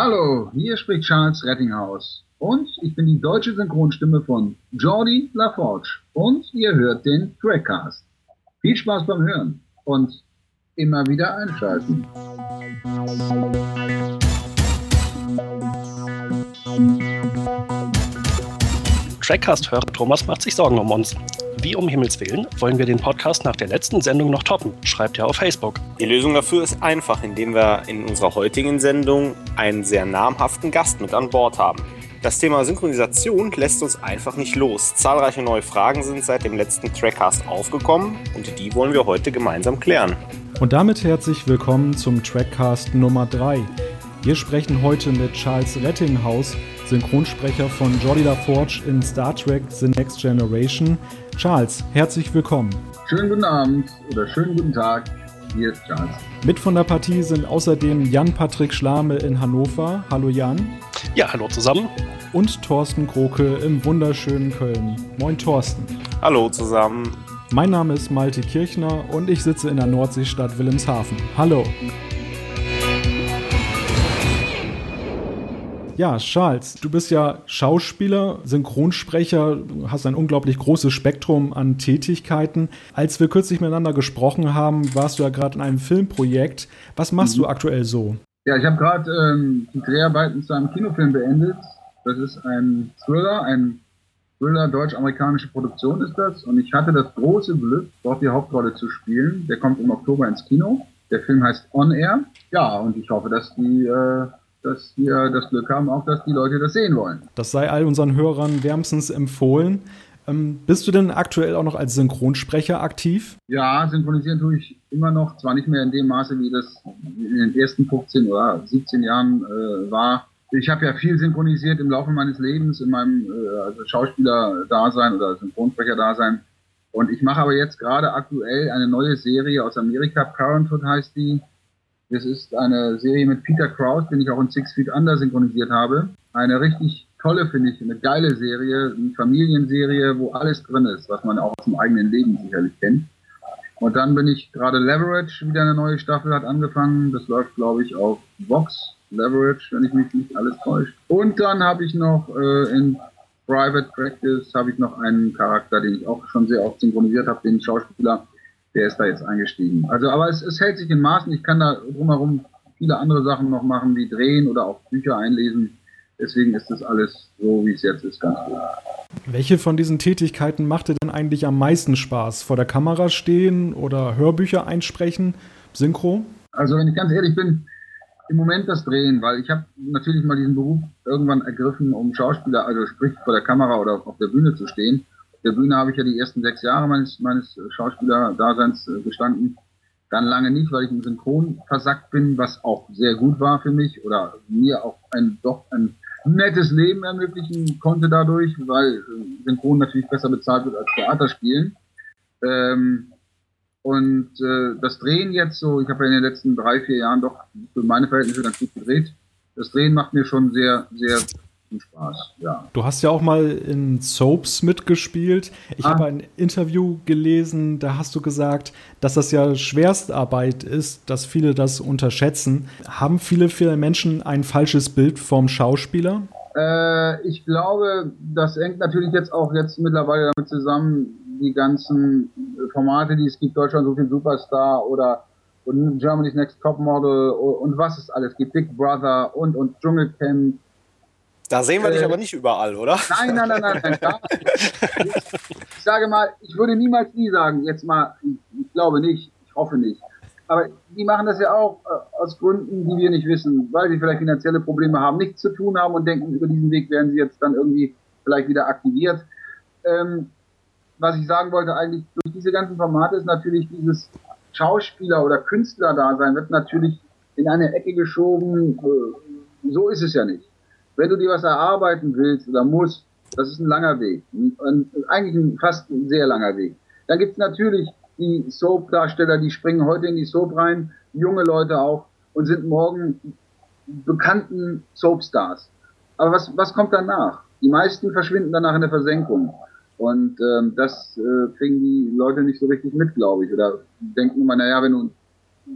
Hallo, hier spricht Charles Rettinghaus und ich bin die deutsche Synchronstimme von Jordi LaForge und ihr hört den Trackcast. Viel Spaß beim Hören und immer wieder einschalten. Trackcast-Hörer Thomas macht sich Sorgen um uns. Wie um Himmels Willen wollen wir den Podcast nach der letzten Sendung noch toppen, schreibt er auf Facebook. Die Lösung dafür ist einfach, indem wir in unserer heutigen Sendung einen sehr namhaften Gast mit an Bord haben. Das Thema Synchronisation lässt uns einfach nicht los. Zahlreiche neue Fragen sind seit dem letzten Trackcast aufgekommen und die wollen wir heute gemeinsam klären. Und damit herzlich willkommen zum Trackcast Nummer 3. Wir sprechen heute mit Charles Rettinghaus, Synchronsprecher von Jordi LaForge in Star Trek The Next Generation. Charles, herzlich willkommen. Schönen guten Abend oder schönen guten Tag. Hier ist Charles. Mit von der Partie sind außerdem Jan-Patrick Schlame in Hannover. Hallo Jan. Ja, hallo zusammen. Und Thorsten Kroke im wunderschönen Köln. Moin Thorsten. Hallo zusammen. Mein Name ist Malte Kirchner und ich sitze in der Nordseestadt Wilhelmshaven. Hallo. Ja, Charles, du bist ja Schauspieler, Synchronsprecher, hast ein unglaublich großes Spektrum an Tätigkeiten. Als wir kürzlich miteinander gesprochen haben, warst du ja gerade in einem Filmprojekt. Was machst mhm. du aktuell so? Ja, ich habe gerade ähm, die Dreharbeiten zu einem Kinofilm beendet. Das ist ein Thriller, ein Thriller deutsch-amerikanische Produktion ist das. Und ich hatte das große Glück, dort die Hauptrolle zu spielen. Der kommt im Oktober ins Kino. Der Film heißt On Air. Ja, und ich hoffe, dass die äh, dass wir das Glück haben, auch dass die Leute das sehen wollen. Das sei all unseren Hörern wärmstens empfohlen. Ähm, bist du denn aktuell auch noch als Synchronsprecher aktiv? Ja, synchronisieren tue ich immer noch, zwar nicht mehr in dem Maße, wie das in den ersten 15 oder 17 Jahren äh, war. Ich habe ja viel synchronisiert im Laufe meines Lebens, in meinem äh, also Schauspieler-Dasein oder Synchronsprecher-Dasein. Und ich mache aber jetzt gerade aktuell eine neue Serie aus Amerika, Parenthood heißt die. Es ist eine Serie mit Peter Kraus, den ich auch in Six Feet Under synchronisiert habe. Eine richtig tolle, finde ich, eine geile Serie, eine Familienserie, wo alles drin ist, was man auch aus dem eigenen Leben sicherlich kennt. Und dann bin ich gerade Leverage, wieder eine neue Staffel hat angefangen. Das läuft, glaube ich, auf Vox Leverage, wenn ich mich nicht alles täusche. Und dann habe ich noch äh, in Private Practice habe ich noch einen Charakter, den ich auch schon sehr oft synchronisiert habe, den Schauspieler der ist da jetzt eingestiegen. Also, aber es, es hält sich in Maßen. Ich kann da drumherum viele andere Sachen noch machen, wie drehen oder auch Bücher einlesen. Deswegen ist das alles so, wie es jetzt ist, ganz gut. Welche von diesen Tätigkeiten macht dir denn eigentlich am meisten Spaß? Vor der Kamera stehen oder Hörbücher einsprechen? Synchro? Also, wenn ich ganz ehrlich bin, im Moment das Drehen, weil ich habe natürlich mal diesen Beruf irgendwann ergriffen, um Schauspieler, also sprich vor der Kamera oder auf der Bühne zu stehen der Bühne habe ich ja die ersten sechs Jahre meines, meines Schauspieler-Daseins äh, gestanden. Dann lange nicht, weil ich im Synchron versackt bin, was auch sehr gut war für mich oder mir auch ein doch ein nettes Leben ermöglichen konnte dadurch, weil äh, Synchron natürlich besser bezahlt wird als Theaterspielen. Ähm, und äh, das Drehen jetzt so, ich habe ja in den letzten drei, vier Jahren doch für meine Verhältnisse ganz gut gedreht. Das Drehen macht mir schon sehr, sehr Spaß, ja. Du hast ja auch mal in Soaps mitgespielt. Ich ah. habe ein Interview gelesen, da hast du gesagt, dass das ja Schwerstarbeit ist, dass viele das unterschätzen. Haben viele, viele Menschen ein falsches Bild vom Schauspieler? Äh, ich glaube, das hängt natürlich jetzt auch jetzt mittlerweile damit zusammen, die ganzen Formate, die es gibt, Deutschland sucht den Superstar oder und Germany's Next Top Model und was es alles gibt, Big Brother und, und Dschungelcamp da sehen wir dich äh, aber nicht überall, oder? Nein, nein, nein, nein. nein ich sage mal, ich würde niemals nie sagen, jetzt mal, ich, ich, glaube nicht, ich hoffe nicht. Aber die machen das ja auch äh, aus Gründen, die wir nicht wissen, weil sie vielleicht finanzielle Probleme haben, nichts zu tun haben und denken, über diesen Weg werden sie jetzt dann irgendwie vielleicht wieder aktiviert. Ähm, was ich sagen wollte eigentlich, durch diese ganzen Formate ist natürlich dieses Schauspieler- oder Künstler-Dasein wird natürlich in eine Ecke geschoben. Äh, so ist es ja nicht wenn du dir was erarbeiten willst oder musst, das ist ein langer Weg. Ein, eigentlich ein, fast ein sehr langer Weg. Dann gibt's natürlich die Soap-Darsteller, die springen heute in die Soap rein, junge Leute auch, und sind morgen bekannten Soapstars. Aber was, was kommt danach? Die meisten verschwinden danach in der Versenkung. Und ähm, das äh, kriegen die Leute nicht so richtig mit, glaube ich. Oder denken immer, naja, wenn du,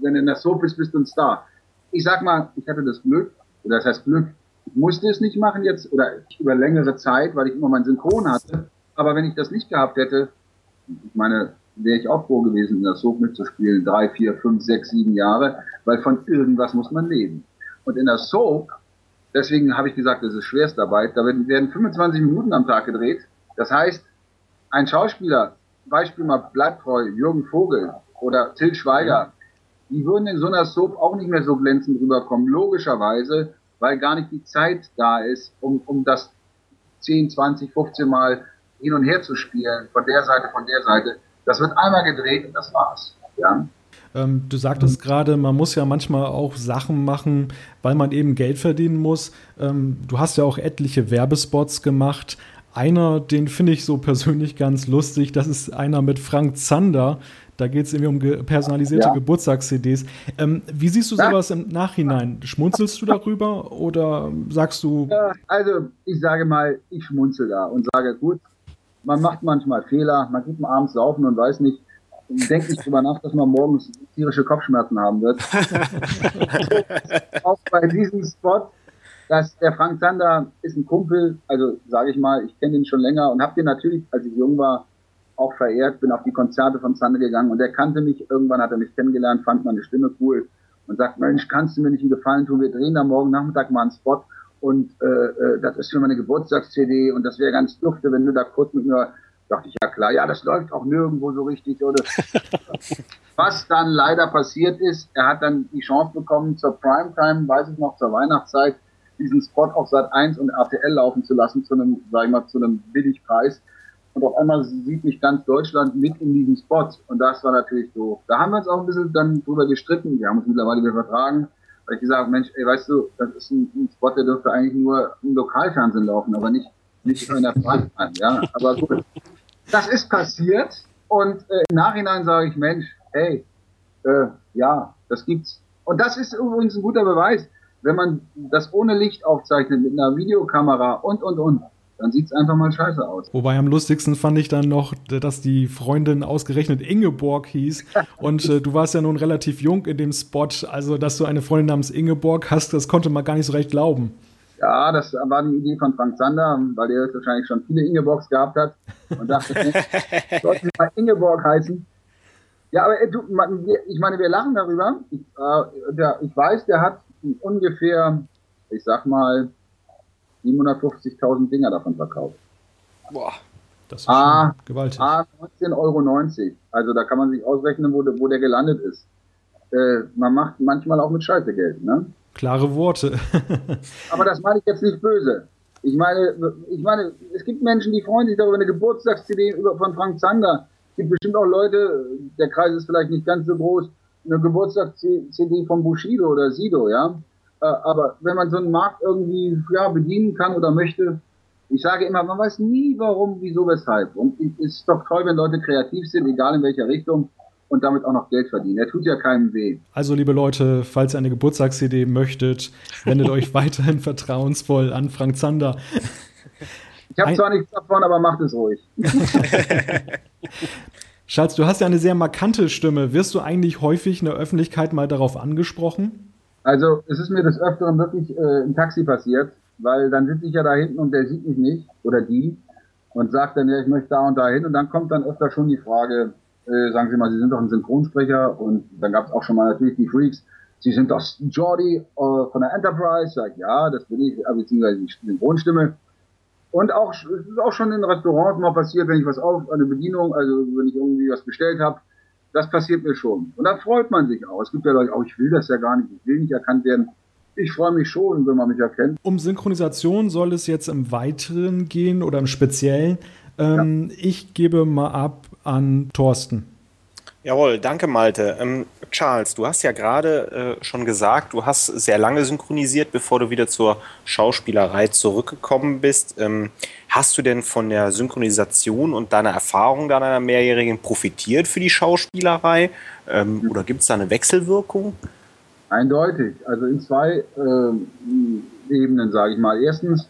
wenn du in der Soap bist, bist du ein Star. Ich sag mal, ich hatte das Glück, oder das heißt Glück, musste es nicht machen jetzt oder über längere Zeit, weil ich immer meinen Synchron hatte. Aber wenn ich das nicht gehabt hätte, ich meine, wäre ich auch froh gewesen, in der Soap mitzuspielen, drei, vier, fünf, sechs, sieben Jahre, weil von irgendwas muss man leben. Und in der Soap, deswegen habe ich gesagt, das ist Schwerstarbeit, da werden 25 Minuten am Tag gedreht. Das heißt, ein Schauspieler, Beispiel mal Bleibtreu, Jürgen Vogel oder Till Schweiger, die würden in so einer Soap auch nicht mehr so glänzend rüberkommen, logischerweise, weil gar nicht die Zeit da ist, um, um das 10, 20, 15 Mal hin und her zu spielen, von der Seite, von der Seite. Das wird einmal gedreht und das war's. Ja. Ähm, du sagtest mhm. gerade, man muss ja manchmal auch Sachen machen, weil man eben Geld verdienen muss. Ähm, du hast ja auch etliche Werbespots gemacht. Einer, den finde ich so persönlich ganz lustig, das ist einer mit Frank Zander. Da geht es irgendwie um ge personalisierte ja. Geburtstags-CDs. Ähm, wie siehst du sowas im Nachhinein? Schmunzelst du darüber oder sagst du. Ja, also, ich sage mal, ich schmunzel da und sage, gut, man macht manchmal Fehler, man geht mal abends laufen und weiß nicht, denkt nicht drüber nach, dass man morgens tierische Kopfschmerzen haben wird. auch bei diesem Spot, dass der Frank Zander ist ein Kumpel, also sage ich mal, ich kenne ihn schon länger und habe den natürlich, als ich jung war, auch verehrt, bin auf die Konzerte von Zander gegangen und er kannte mich, irgendwann hat er mich kennengelernt, fand meine Stimme cool und sagt, Mensch, kannst du mir nicht einen Gefallen tun, wir drehen da morgen Nachmittag mal einen Spot und äh, äh, das ist für meine Geburtstags-CD und das wäre ganz dufte, wenn du da kurz mit mir, dachte ich, ja klar, ja, das läuft auch nirgendwo so richtig. Oder Was dann leider passiert ist, er hat dann die Chance bekommen, zur Primetime, weiß ich noch, zur Weihnachtszeit, diesen Spot auf Sat 1 und RTL laufen zu lassen, zu einem, sag ich mal, zu einem Billigpreis. Und auf einmal sieht mich ganz Deutschland mit in diesem Spot. Und das war natürlich so. Da haben wir uns auch ein bisschen dann drüber gestritten. Wir haben uns mittlerweile wieder vertragen weil ich gesagt Mensch, ey, weißt du, das ist ein, ein Spot, der dürfte eigentlich nur im Lokalfernsehen laufen, aber nicht, nicht in der Primetime, ja. Aber gut. Das ist passiert und äh, im Nachhinein sage ich, Mensch, hey, äh, ja, das gibt's. Und das ist übrigens ein guter Beweis, wenn man das ohne Licht aufzeichnet mit einer Videokamera und und und dann sieht es einfach mal scheiße aus. Wobei am lustigsten fand ich dann noch, dass die Freundin ausgerechnet Ingeborg hieß. Und äh, du warst ja nun relativ jung in dem Spot. Also, dass du eine Freundin namens Ingeborg hast, das konnte man gar nicht so recht glauben. Ja, das war eine Idee von Frank Zander, weil der wahrscheinlich schon viele Ingeborgs gehabt hat und dachte, sollte mal Ingeborg heißen. Ja, aber äh, du, ich meine, wir lachen darüber. Ich, äh, der, ich weiß, der hat ungefähr, ich sag mal, 750.000 Dinger davon verkauft. Boah, das ist A, gewaltig. A 19,90 Euro. Also da kann man sich ausrechnen, wo, wo der gelandet ist. Äh, man macht manchmal auch mit Scheiße Geld, ne? Klare Worte. Aber das meine ich jetzt nicht böse. Ich meine, ich meine, es gibt Menschen, die freuen sich darüber, eine Geburtstags-CD von Frank Zander. Es gibt bestimmt auch Leute, der Kreis ist vielleicht nicht ganz so groß, eine Geburtstags-CD von Bushido oder Sido, ja. Äh, aber wenn man so einen Markt irgendwie ja, bedienen kann oder möchte, ich sage immer, man weiß nie warum, wieso, weshalb. Und es ist doch toll, wenn Leute kreativ sind, egal in welcher Richtung und damit auch noch Geld verdienen. Er tut ja keinem weh. Also, liebe Leute, falls ihr eine Geburtstagsidee möchtet, wendet euch weiterhin vertrauensvoll an Frank Zander. Ich habe zwar nichts davon, aber macht es ruhig. Schatz, du hast ja eine sehr markante Stimme. Wirst du eigentlich häufig in der Öffentlichkeit mal darauf angesprochen? Also es ist mir des Öfteren wirklich äh, im Taxi passiert, weil dann sitze ich ja da hinten und der sieht mich nicht oder die und sagt dann, ja, ich möchte da und da hin und dann kommt dann öfter schon die Frage, äh, sagen Sie mal, Sie sind doch ein Synchronsprecher und dann gab es auch schon mal natürlich die Freaks, Sie sind doch Jordi äh, von der Enterprise, sag ja, das bin ich, äh, beziehungsweise die Synchronstimme. Und auch, es ist auch schon in Restaurants mal passiert, wenn ich was auf, eine Bedienung, also wenn ich irgendwie was bestellt habe, das passiert mir schon. Und da freut man sich auch. Es gibt ja Leute, auch ich will das ja gar nicht, ich will nicht erkannt werden. Ich freue mich schon, wenn man mich erkennt. Um Synchronisation soll es jetzt im Weiteren gehen oder im Speziellen. Ähm, ja. Ich gebe mal ab an Thorsten. Jawohl, danke Malte. Ähm, Charles, du hast ja gerade äh, schon gesagt, du hast sehr lange synchronisiert, bevor du wieder zur Schauspielerei zurückgekommen bist. Ähm, hast du denn von der Synchronisation und deiner Erfahrung deiner Mehrjährigen profitiert für die Schauspielerei? Ähm, oder gibt es da eine Wechselwirkung? Eindeutig. Also in zwei äh, Ebenen, sage ich mal. Erstens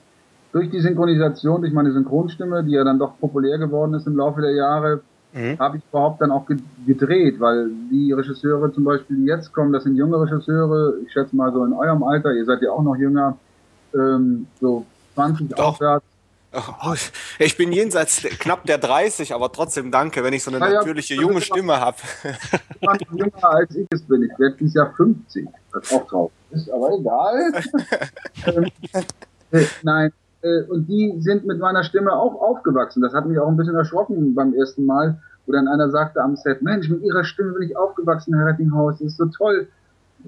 durch die Synchronisation, durch meine Synchronstimme, die ja dann doch populär geworden ist im Laufe der Jahre, mhm. habe ich überhaupt dann auch gedreht, weil die Regisseure zum Beispiel, die jetzt kommen, das sind junge Regisseure, ich schätze mal so in eurem Alter, ihr seid ja auch noch jünger, ähm, so 20 Doch. aufwärts. Oh, ich bin jenseits knapp der 30, aber trotzdem danke, wenn ich so eine ja, natürliche junge Stimme habe. jünger als ich es bin. Ich werde dieses Jahr 50, was auch drauf ist, aber egal. ähm, äh, nein, äh, und die sind mit meiner Stimme auch aufgewachsen. Das hat mich auch ein bisschen erschrocken beim ersten Mal, wo dann einer sagte am Set, Mensch, mit Ihrer Stimme bin ich aufgewachsen, Herr Rettinghaus, das ist so toll.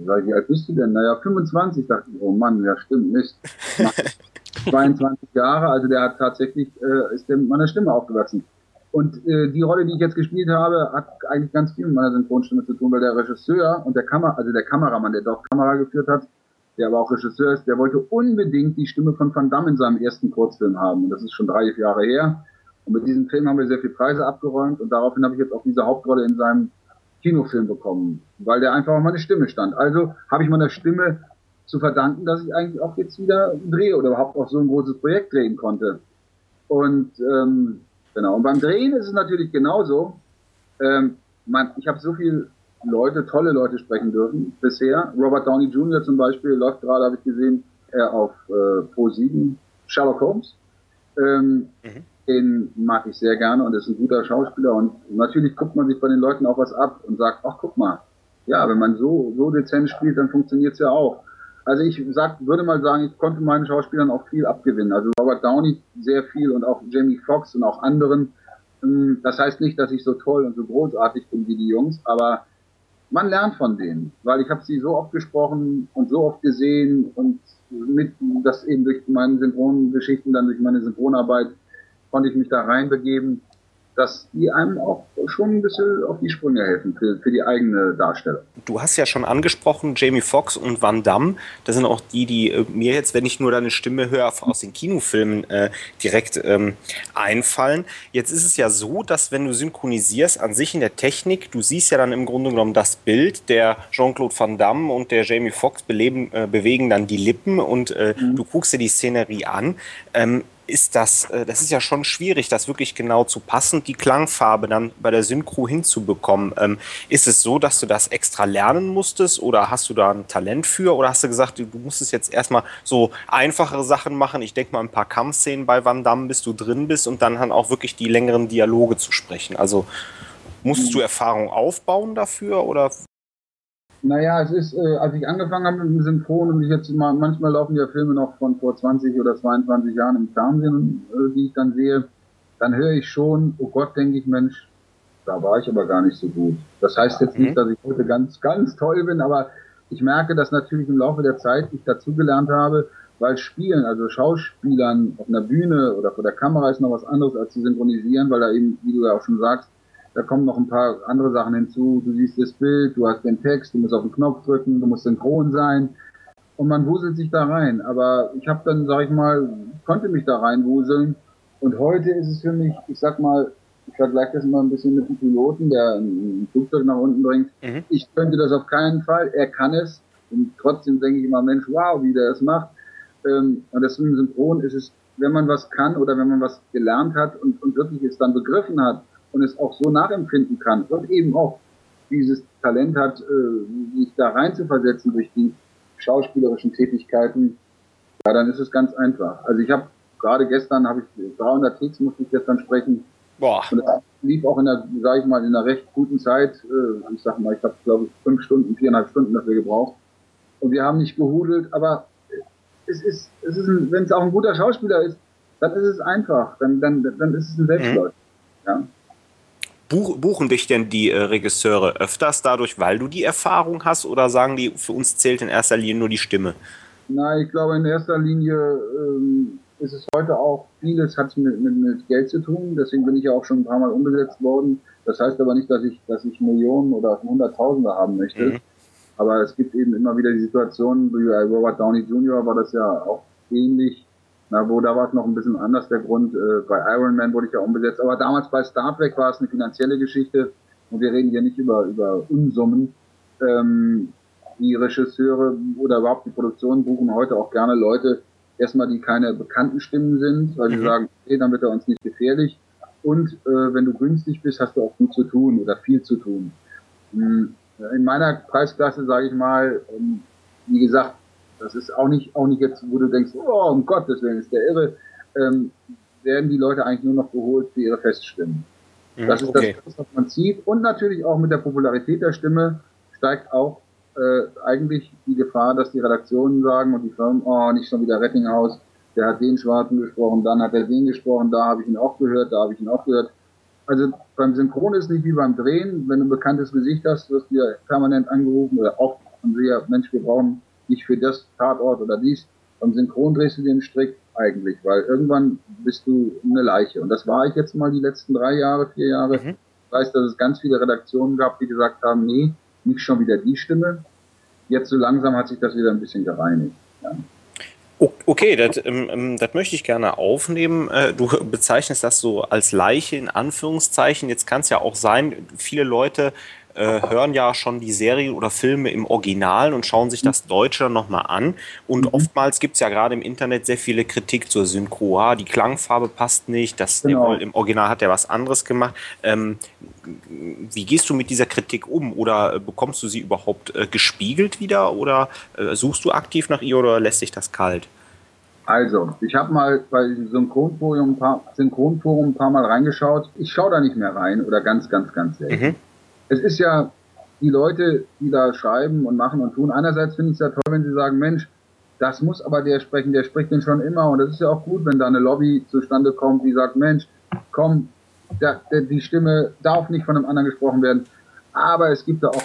Sag wie alt bist du denn? Naja, 25. Dachte ich, oh Mann, ja stimmt, Mist. 22 Jahre, also der hat tatsächlich, äh, ist meiner Stimme aufgewachsen. Und äh, die Rolle, die ich jetzt gespielt habe, hat eigentlich ganz viel mit meiner Synchronstimme zu tun, weil der Regisseur und der Kamera, also der Kameramann, der dort Kamera geführt hat, der aber auch Regisseur ist, der wollte unbedingt die Stimme von Van Damme in seinem ersten Kurzfilm haben. Und das ist schon drei Jahre her. Und mit diesem Film haben wir sehr viele Preise abgeräumt und daraufhin habe ich jetzt auch diese Hauptrolle in seinem Kinofilm bekommen, weil der einfach auf meine Stimme stand. Also habe ich meiner Stimme zu verdanken, dass ich eigentlich auch jetzt wieder drehe oder überhaupt auch so ein großes Projekt drehen konnte. Und ähm, genau. Und beim Drehen ist es natürlich genauso. Ähm, man, ich habe so viel Leute, tolle Leute sprechen dürfen bisher. Robert Downey Jr. zum Beispiel läuft gerade, habe ich gesehen, er auf äh, Pro 7 Sherlock Holmes. Ähm, mhm. Den mag ich sehr gerne und ist ein guter Schauspieler. Und natürlich guckt man sich bei den Leuten auch was ab und sagt, ach guck mal, ja, wenn man so, so dezent spielt, dann funktioniert's ja auch. Also ich sag, würde mal sagen, ich konnte meinen Schauspielern auch viel abgewinnen. Also Robert Downey sehr viel und auch Jamie Foxx und auch anderen. Hm, das heißt nicht, dass ich so toll und so großartig bin wie die Jungs, aber man lernt von denen, weil ich habe sie so oft gesprochen und so oft gesehen und mit das eben durch meine Synchrongeschichten, dann durch meine Synchronarbeit konnte ich mich da reinbegeben dass die einem auch schon ein bisschen auf die Sprünge helfen für, für die eigene Darstellung. Du hast ja schon angesprochen, Jamie Foxx und Van Damme, das sind auch die, die äh, mir jetzt, wenn ich nur deine Stimme höre, aus den Kinofilmen äh, direkt ähm, einfallen. Jetzt ist es ja so, dass wenn du synchronisierst an sich in der Technik, du siehst ja dann im Grunde genommen das Bild, der Jean-Claude Van Damme und der Jamie Foxx beleben, äh, bewegen dann die Lippen und äh, mhm. du guckst dir die Szenerie an. Ähm, ist das, äh, das ist ja schon schwierig, das wirklich genau zu passen, die Klangfarbe dann bei der Synchro hinzubekommen. Ähm, ist es so, dass du das extra lernen musstest oder hast du da ein Talent für oder hast du gesagt, du musstest jetzt erstmal so einfachere Sachen machen? Ich denke mal ein paar Kampfszenen bei Van Damme, bis du drin bist und dann auch wirklich die längeren Dialoge zu sprechen. Also musstest du Erfahrung aufbauen dafür oder naja, es ist, äh, als ich angefangen habe mit dem Synchron und ich jetzt mal, manchmal laufen ja Filme noch von vor 20 oder 22 Jahren im Fernsehen, äh, die ich dann sehe, dann höre ich schon, oh Gott, denke ich, Mensch, da war ich aber gar nicht so gut. Das heißt jetzt nicht, dass ich heute ganz, ganz toll bin, aber ich merke, dass natürlich im Laufe der Zeit ich dazugelernt habe, weil Spielen, also Schauspielern auf einer Bühne oder vor der Kamera ist noch was anderes als zu synchronisieren, weil da eben, wie du ja auch schon sagst, da kommen noch ein paar andere Sachen hinzu. Du siehst das Bild, du hast den Text, du musst auf den Knopf drücken, du musst synchron sein. Und man wuselt sich da rein. Aber ich habe dann, sag ich mal, konnte mich da reinwuseln. Und heute ist es für mich, ich sag mal, ich vergleiche das immer ein bisschen mit einem Piloten, der ein Flugzeug nach unten bringt. Mhm. Ich könnte das auf keinen Fall. Er kann es. Und trotzdem denke ich immer, Mensch, wow, wie der es macht. Ähm, und deswegen Synchron ist es, wenn man was kann oder wenn man was gelernt hat und, und wirklich es dann begriffen hat, und es auch so nachempfinden kann und eben auch dieses Talent hat, äh, sich da rein zu versetzen durch die schauspielerischen Tätigkeiten, ja, dann ist es ganz einfach. Also ich habe gerade gestern habe ich 300 Ticks musste ich gestern sprechen. Boah. Und das lief auch in der, sage ich mal, in einer recht guten Zeit. Äh, ich sag mal, ich habe glaube ich fünf Stunden, viereinhalb Stunden dafür gebraucht. Und wir haben nicht gehudelt, aber es ist, es ist, wenn es auch ein guter Schauspieler ist, dann ist es einfach. Dann, dann, dann ist es ein Selbstläufer. Mhm. Ja buchen dich denn die äh, Regisseure öfters dadurch, weil du die Erfahrung hast oder sagen die, für uns zählt in erster Linie nur die Stimme? Nein, ich glaube in erster Linie ähm, ist es heute auch vieles hat mit, mit, mit Geld zu tun. Deswegen bin ich ja auch schon ein paar Mal umgesetzt worden. Das heißt aber nicht, dass ich, dass ich Millionen oder Hunderttausende haben möchte. Mhm. Aber es gibt eben immer wieder die Situation, wie bei Robert Downey Jr. war das ja auch ähnlich na, wo da war es noch ein bisschen anders der Grund. Äh, bei Iron Man wurde ich ja umbesetzt. Aber damals bei Star Trek war es eine finanzielle Geschichte. Und wir reden hier nicht über, über Unsummen. Ähm, die Regisseure oder überhaupt die Produktion buchen heute auch gerne Leute, erstmal die keine bekannten Stimmen sind, weil mhm. sie sagen, okay, dann wird er uns nicht gefährlich. und äh, wenn du günstig bist, hast du auch gut zu tun oder viel zu tun. Hm, in meiner Preisklasse, sage ich mal, ähm, wie gesagt, das ist auch nicht, auch nicht jetzt, wo du denkst, oh, um Gottes Willen, ist der irre, ähm, werden die Leute eigentlich nur noch geholt für ihre Feststimmen. Mhm, das ist okay. das, was man sieht. Und natürlich auch mit der Popularität der Stimme steigt auch äh, eigentlich die Gefahr, dass die Redaktionen sagen und die Firmen, oh, nicht schon wieder Rettinghaus, der hat den Schwarzen gesprochen, dann hat er den gesprochen, da habe ich ihn auch gehört, da habe ich ihn auch gehört. Also beim Synchron ist es nicht wie beim Drehen, wenn du ein bekanntes Gesicht hast, wirst du ja permanent angerufen oder oft und sie ja, Mensch, wir brauchen nicht für das Tatort oder dies. Beim Synchron drehst du den Strick eigentlich, weil irgendwann bist du eine Leiche. Und das war ich jetzt mal die letzten drei Jahre, vier Jahre. Mhm. Das heißt, dass es ganz viele Redaktionen gab, die gesagt haben, nee, nicht schon wieder die Stimme. Jetzt so langsam hat sich das wieder ein bisschen gereinigt. Ja. Okay, das, ähm, ähm, das möchte ich gerne aufnehmen. Äh, du bezeichnest das so als Leiche in Anführungszeichen. Jetzt kann es ja auch sein, viele Leute äh, hören ja schon die Serie oder Filme im Original und schauen sich das Deutsche nochmal an. Und mhm. oftmals gibt es ja gerade im Internet sehr viele Kritik zur Synchro. Ah, die Klangfarbe passt nicht, das genau. im Original hat er was anderes gemacht. Ähm, wie gehst du mit dieser Kritik um? Oder bekommst du sie überhaupt äh, gespiegelt wieder? Oder äh, suchst du aktiv nach ihr oder lässt sich das kalt? Also, ich habe mal bei Synchronforum ein, paar, Synchronforum ein paar Mal reingeschaut. Ich schaue da nicht mehr rein oder ganz, ganz, ganz selten. Mhm es ist ja die Leute, die da schreiben und machen und tun. Einerseits finde ich es ja toll, wenn sie sagen, Mensch, das muss aber der sprechen, der spricht den schon immer. Und das ist ja auch gut, wenn da eine Lobby zustande kommt, die sagt, Mensch, komm, der, der, die Stimme darf nicht von einem anderen gesprochen werden. Aber es gibt da auch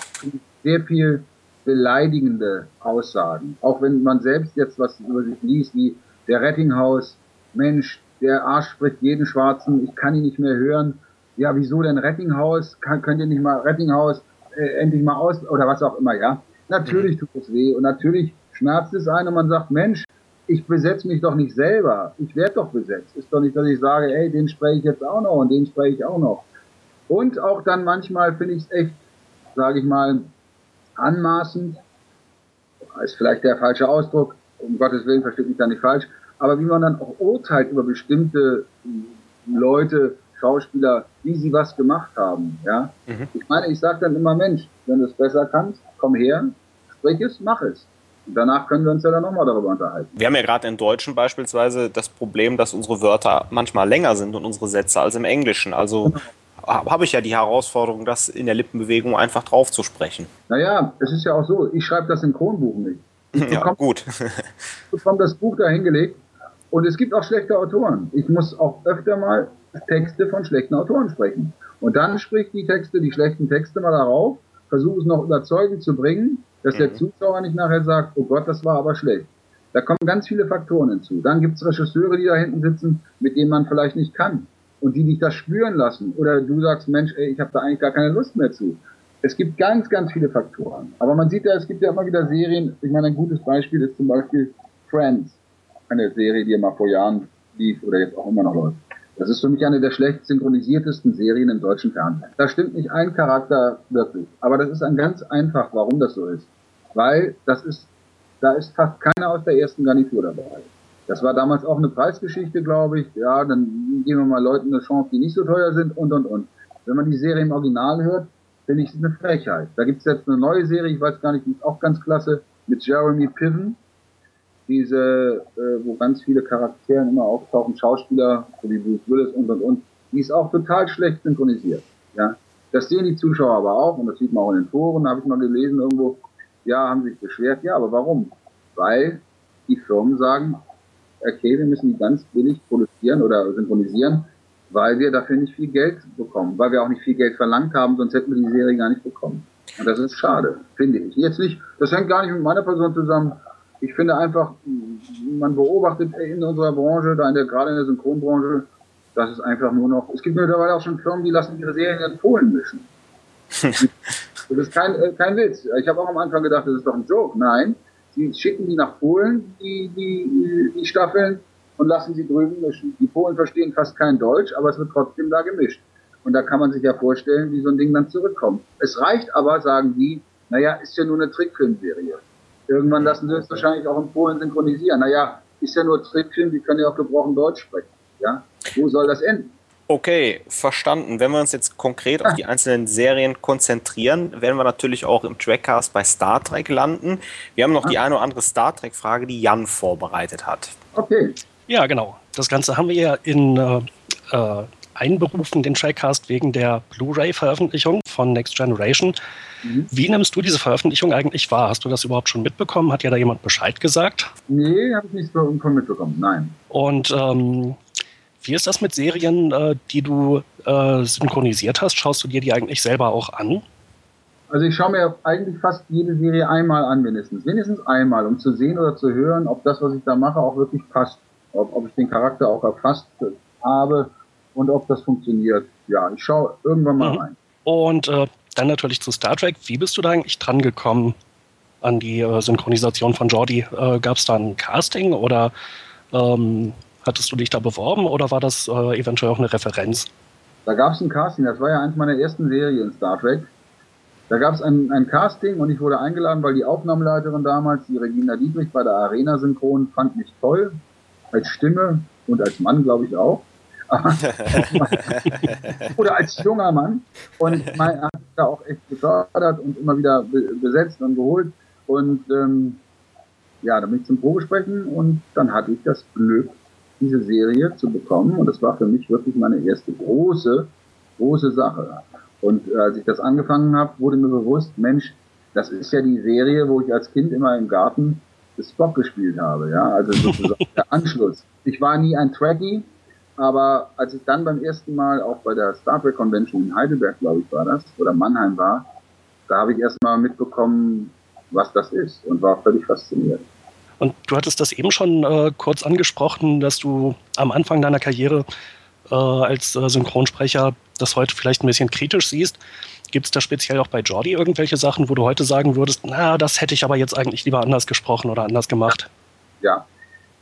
sehr viel beleidigende Aussagen. Auch wenn man selbst jetzt was über sich liest, wie der Rettinghaus, Mensch, der Arsch spricht jeden Schwarzen, ich kann ihn nicht mehr hören ja, wieso denn Rettinghaus? Kann, könnt ihr nicht mal Rettinghaus äh, endlich mal aus oder was auch immer, ja? Natürlich mhm. tut es weh und natürlich schmerzt es ein und man sagt, Mensch, ich besetze mich doch nicht selber. Ich werde doch besetzt. Ist doch nicht, dass ich sage, ey, den spreche ich jetzt auch noch und den spreche ich auch noch. Und auch dann manchmal finde ich es echt, sage ich mal, anmaßend. Ist vielleicht der falsche Ausdruck. Um Gottes Willen versteht mich da nicht falsch. Aber wie man dann auch urteilt über bestimmte Leute, Schauspieler, wie sie was gemacht haben. Ja? Mhm. Ich meine, ich sage dann immer, Mensch, wenn du es besser kannst, komm her, sprich es, mach es. Und danach können wir uns ja dann nochmal darüber unterhalten. Wir haben ja gerade im Deutschen beispielsweise das Problem, dass unsere Wörter manchmal länger sind und unsere Sätze als im Englischen. Also habe ich ja die Herausforderung, das in der Lippenbewegung einfach drauf zu sprechen. Naja, es ist ja auch so, ich schreibe das im Kronbuch nicht. Ich ja, bekomme, gut. ich bekomme das Buch da hingelegt und es gibt auch schlechte Autoren. Ich muss auch öfter mal Texte von schlechten Autoren sprechen. Und dann spricht die Texte, die schlechten Texte mal darauf, versuche es noch überzeugend zu bringen, dass der mhm. Zuschauer nicht nachher sagt, oh Gott, das war aber schlecht. Da kommen ganz viele Faktoren hinzu. Dann gibt es Regisseure, die da hinten sitzen, mit denen man vielleicht nicht kann und die dich das spüren lassen. Oder du sagst, Mensch, ey, ich habe da eigentlich gar keine Lust mehr zu. Es gibt ganz, ganz viele Faktoren. Aber man sieht ja, es gibt ja immer wieder Serien. Ich meine, ein gutes Beispiel ist zum Beispiel Friends. Eine Serie, die ja mal vor Jahren lief oder jetzt auch immer noch läuft. Das ist für mich eine der schlecht synchronisiertesten Serien im deutschen Fernsehen. Da stimmt nicht ein Charakter wirklich. Aber das ist ein ganz einfach, warum das so ist. Weil das ist, da ist fast keiner aus der ersten Garnitur dabei. Das war damals auch eine Preisgeschichte, glaube ich. Ja, dann geben wir mal Leuten eine Chance, die nicht so teuer sind und, und, und. Wenn man die Serie im Original hört, finde ich es eine Frechheit. Da gibt es jetzt eine neue Serie, ich weiß gar nicht, die ist auch ganz klasse, mit Jeremy Piven diese, äh, wo ganz viele Charaktere immer auftauchen, Schauspieler, so wie Bruce Willis und und und, die ist auch total schlecht synchronisiert. Ja, das sehen die Zuschauer aber auch und das sieht man auch in den Foren, habe ich mal gelesen irgendwo, ja, haben sich beschwert, ja, aber warum? Weil die Firmen sagen, okay, wir müssen die ganz billig produzieren oder synchronisieren, weil wir dafür nicht viel Geld bekommen, weil wir auch nicht viel Geld verlangt haben, sonst hätten wir die Serie gar nicht bekommen. Und das ist schade, finde ich. Jetzt nicht, das hängt gar nicht mit meiner Person zusammen, ich finde einfach, man beobachtet in unserer Branche, da in der, gerade in der Synchronbranche, dass es einfach nur noch, es gibt mittlerweile auch schon Firmen, die lassen ihre Serien in Polen mischen. das ist kein, äh, kein Witz. Ich habe auch am Anfang gedacht, das ist doch ein Joke. Nein, sie schicken die nach Polen, die, die, die Staffeln, und lassen sie drüben mischen. Die Polen verstehen fast kein Deutsch, aber es wird trotzdem da gemischt. Und da kann man sich ja vorstellen, wie so ein Ding dann zurückkommt. Es reicht aber, sagen die, naja, ist ja nur eine Trickfilmserie. Irgendwann lassen sie es wahrscheinlich auch in Polen synchronisieren. Naja, ist ja nur Trickfilm, die können ja auch gebrochen Deutsch sprechen. Ja? Wo soll das enden? Okay, verstanden. Wenn wir uns jetzt konkret auf die einzelnen Serien konzentrieren, werden wir natürlich auch im Trackcast bei Star Trek landen. Wir haben noch die eine oder andere Star Trek-Frage, die Jan vorbereitet hat. Okay. Ja, genau. Das Ganze haben wir ja in äh, äh, einberufen, den Trackcast, wegen der Blu-ray-Veröffentlichung von Next Generation. Mhm. Wie nimmst du diese Veröffentlichung eigentlich wahr? Hast du das überhaupt schon mitbekommen? Hat ja da jemand Bescheid gesagt? Nee, habe ich nicht so mitbekommen, nein. Und ähm, wie ist das mit Serien, äh, die du äh, synchronisiert hast? Schaust du dir die eigentlich selber auch an? Also ich schaue mir eigentlich fast jede Serie einmal an, mindestens. Mindestens einmal, um zu sehen oder zu hören, ob das, was ich da mache, auch wirklich passt. Ob, ob ich den Charakter auch erfasst habe und ob das funktioniert. Ja, ich schaue irgendwann mal mhm. rein. Und äh, dann natürlich zu Star Trek. Wie bist du da eigentlich dran gekommen an die äh, Synchronisation von Jordi? Äh, Gab es da ein Casting oder ähm, Hattest du dich da beworben oder war das äh, eventuell auch eine Referenz? Da gab es ein Casting, das war ja eins meiner ersten Serien, Star Trek. Da gab es ein, ein, Casting und ich wurde eingeladen, weil die Aufnahmeleiterin damals, die Regina Dietrich bei der Arena Synchron, fand mich toll. Als Stimme und als Mann, glaube ich auch. Oder als junger Mann. Und man hat da auch echt gefördert und immer wieder besetzt und geholt. Und ähm, ja, da bin ich zum Probesprechen und dann hatte ich das Glück, diese Serie zu bekommen. Und das war für mich wirklich meine erste große, große Sache. Und äh, als ich das angefangen habe, wurde mir bewusst, Mensch, das ist ja die Serie, wo ich als Kind immer im Garten Spock gespielt habe. Ja, also sozusagen der Anschluss. Ich war nie ein Trekkie, aber als ich dann beim ersten Mal auch bei der Star Trek Convention in Heidelberg, glaube ich, war das, oder Mannheim war, da habe ich erstmal mitbekommen, was das ist und war völlig fasziniert. Und du hattest das eben schon äh, kurz angesprochen, dass du am Anfang deiner Karriere äh, als äh, Synchronsprecher das heute vielleicht ein bisschen kritisch siehst. Gibt es da speziell auch bei Jordi irgendwelche Sachen, wo du heute sagen würdest, na, das hätte ich aber jetzt eigentlich lieber anders gesprochen oder anders gemacht? Ja,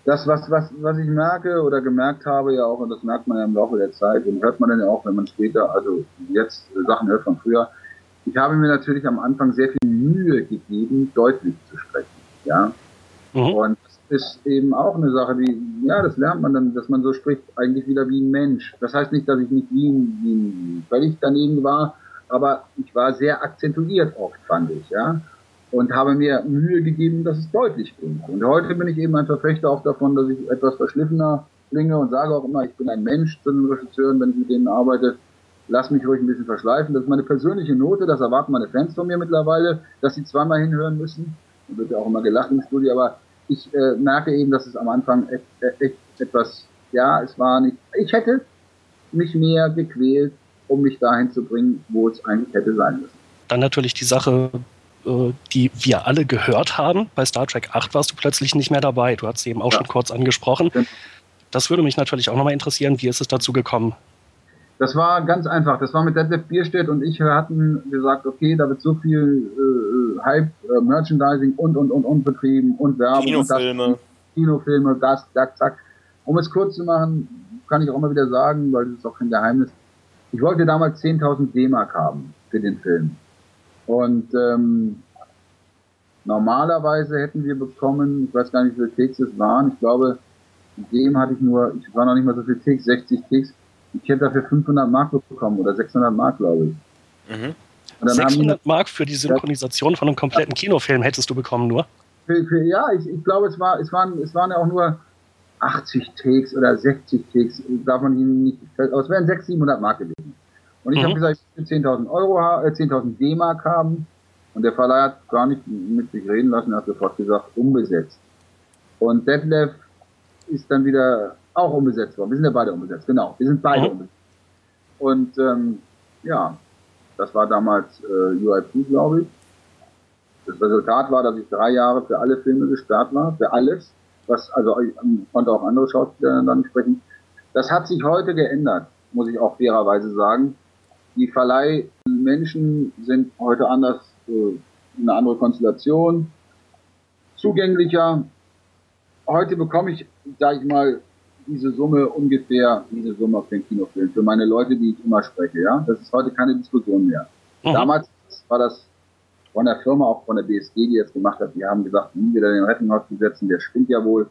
das, was, was, was ich merke oder gemerkt habe ja auch, und das merkt man ja im Laufe der Zeit und hört man dann ja auch, wenn man später, also jetzt Sachen hört von früher, ich habe mir natürlich am Anfang sehr viel Mühe gegeben, deutlich zu sprechen. Ja, Mhm. Und das ist eben auch eine Sache, die, ja, das lernt man dann, dass man so spricht, eigentlich wieder wie ein Mensch. Das heißt nicht, dass ich nicht wie ein, wie ein völlig daneben war, aber ich war sehr akzentuiert oft, fand ich, ja. Und habe mir Mühe gegeben, dass es deutlich klingt. Und heute bin ich eben ein Verfechter auch davon, dass ich etwas verschliffener klinge und sage auch immer, ich bin ein Mensch zu den Regisseuren, wenn ich mit denen arbeite. Lass mich ruhig ein bisschen verschleifen. Das ist meine persönliche Note, das erwarten meine Fans von mir mittlerweile, dass sie zweimal hinhören müssen. Da wird ja auch immer gelacht im Studio, aber ich äh, merke eben, dass es am Anfang echt, echt etwas, ja, es war nicht, ich hätte mich mehr gequält, um mich dahin zu bringen, wo es eigentlich hätte sein müssen. Dann natürlich die Sache, die wir alle gehört haben. Bei Star Trek 8 warst du plötzlich nicht mehr dabei. Du hast sie eben auch ja. schon kurz angesprochen. Das würde mich natürlich auch nochmal interessieren. Wie ist es dazu gekommen? Das war ganz einfach. Das war mit Detlef Bierstedt und ich hatten gesagt, okay, da wird so viel äh, Hype, äh, Merchandising und, und, und, und betrieben und Werbung. Kinofilme. Und das, Kinofilme, das, zack, zack. Um es kurz zu machen, kann ich auch mal wieder sagen, weil das ist auch kein Geheimnis. Ich wollte damals 10.000 D-Mark haben für den Film. Und ähm, normalerweise hätten wir bekommen, ich weiß gar nicht, wie viele Takes es waren, ich glaube, dem hatte ich nur, ich war noch nicht mal so viel Takes, 60 Takes ich hätte dafür 500 Mark bekommen oder 600 Mark, glaube ich. Mhm. 600 Mark für die Synchronisation von einem kompletten Kinofilm hättest du bekommen nur? Für, für, ja, ich, ich glaube, es, war, es, waren, es waren ja auch nur 80 Takes oder 60 Takes, darf man ihnen nicht, aber es wären 600, 700 Mark gewesen. Und ich mhm. habe gesagt, ich will 10.000 Euro, äh, 10.000 D-Mark haben. Und der Verleih hat gar nicht mit sich reden lassen, er hat sofort gesagt, umbesetzt. Und Detlef ist dann wieder auch umgesetzt worden. Wir sind ja beide umgesetzt, genau. Wir sind beide mhm. umgesetzt. Und ähm, ja, das war damals äh, UIP, glaube ich. Das Resultat war, dass ich drei Jahre für alle Filme gesperrt war, für alles. Was, also ich konnte auch andere Schauspieler dann sprechen. Das hat sich heute geändert, muss ich auch fairerweise sagen. Die Verleihmenschen sind heute anders, äh, eine andere Konstellation, zugänglicher. Heute bekomme ich, sage ich mal, diese Summe ungefähr, diese Summe auf den Kinofilm, für meine Leute, die ich immer spreche, ja. Das ist heute keine Diskussion mehr. Mhm. Damals war das von der Firma, auch von der BSG, die jetzt gemacht hat, die haben gesagt, nie wieder den Rettinghaus zu setzen, der spinnt ja wohl.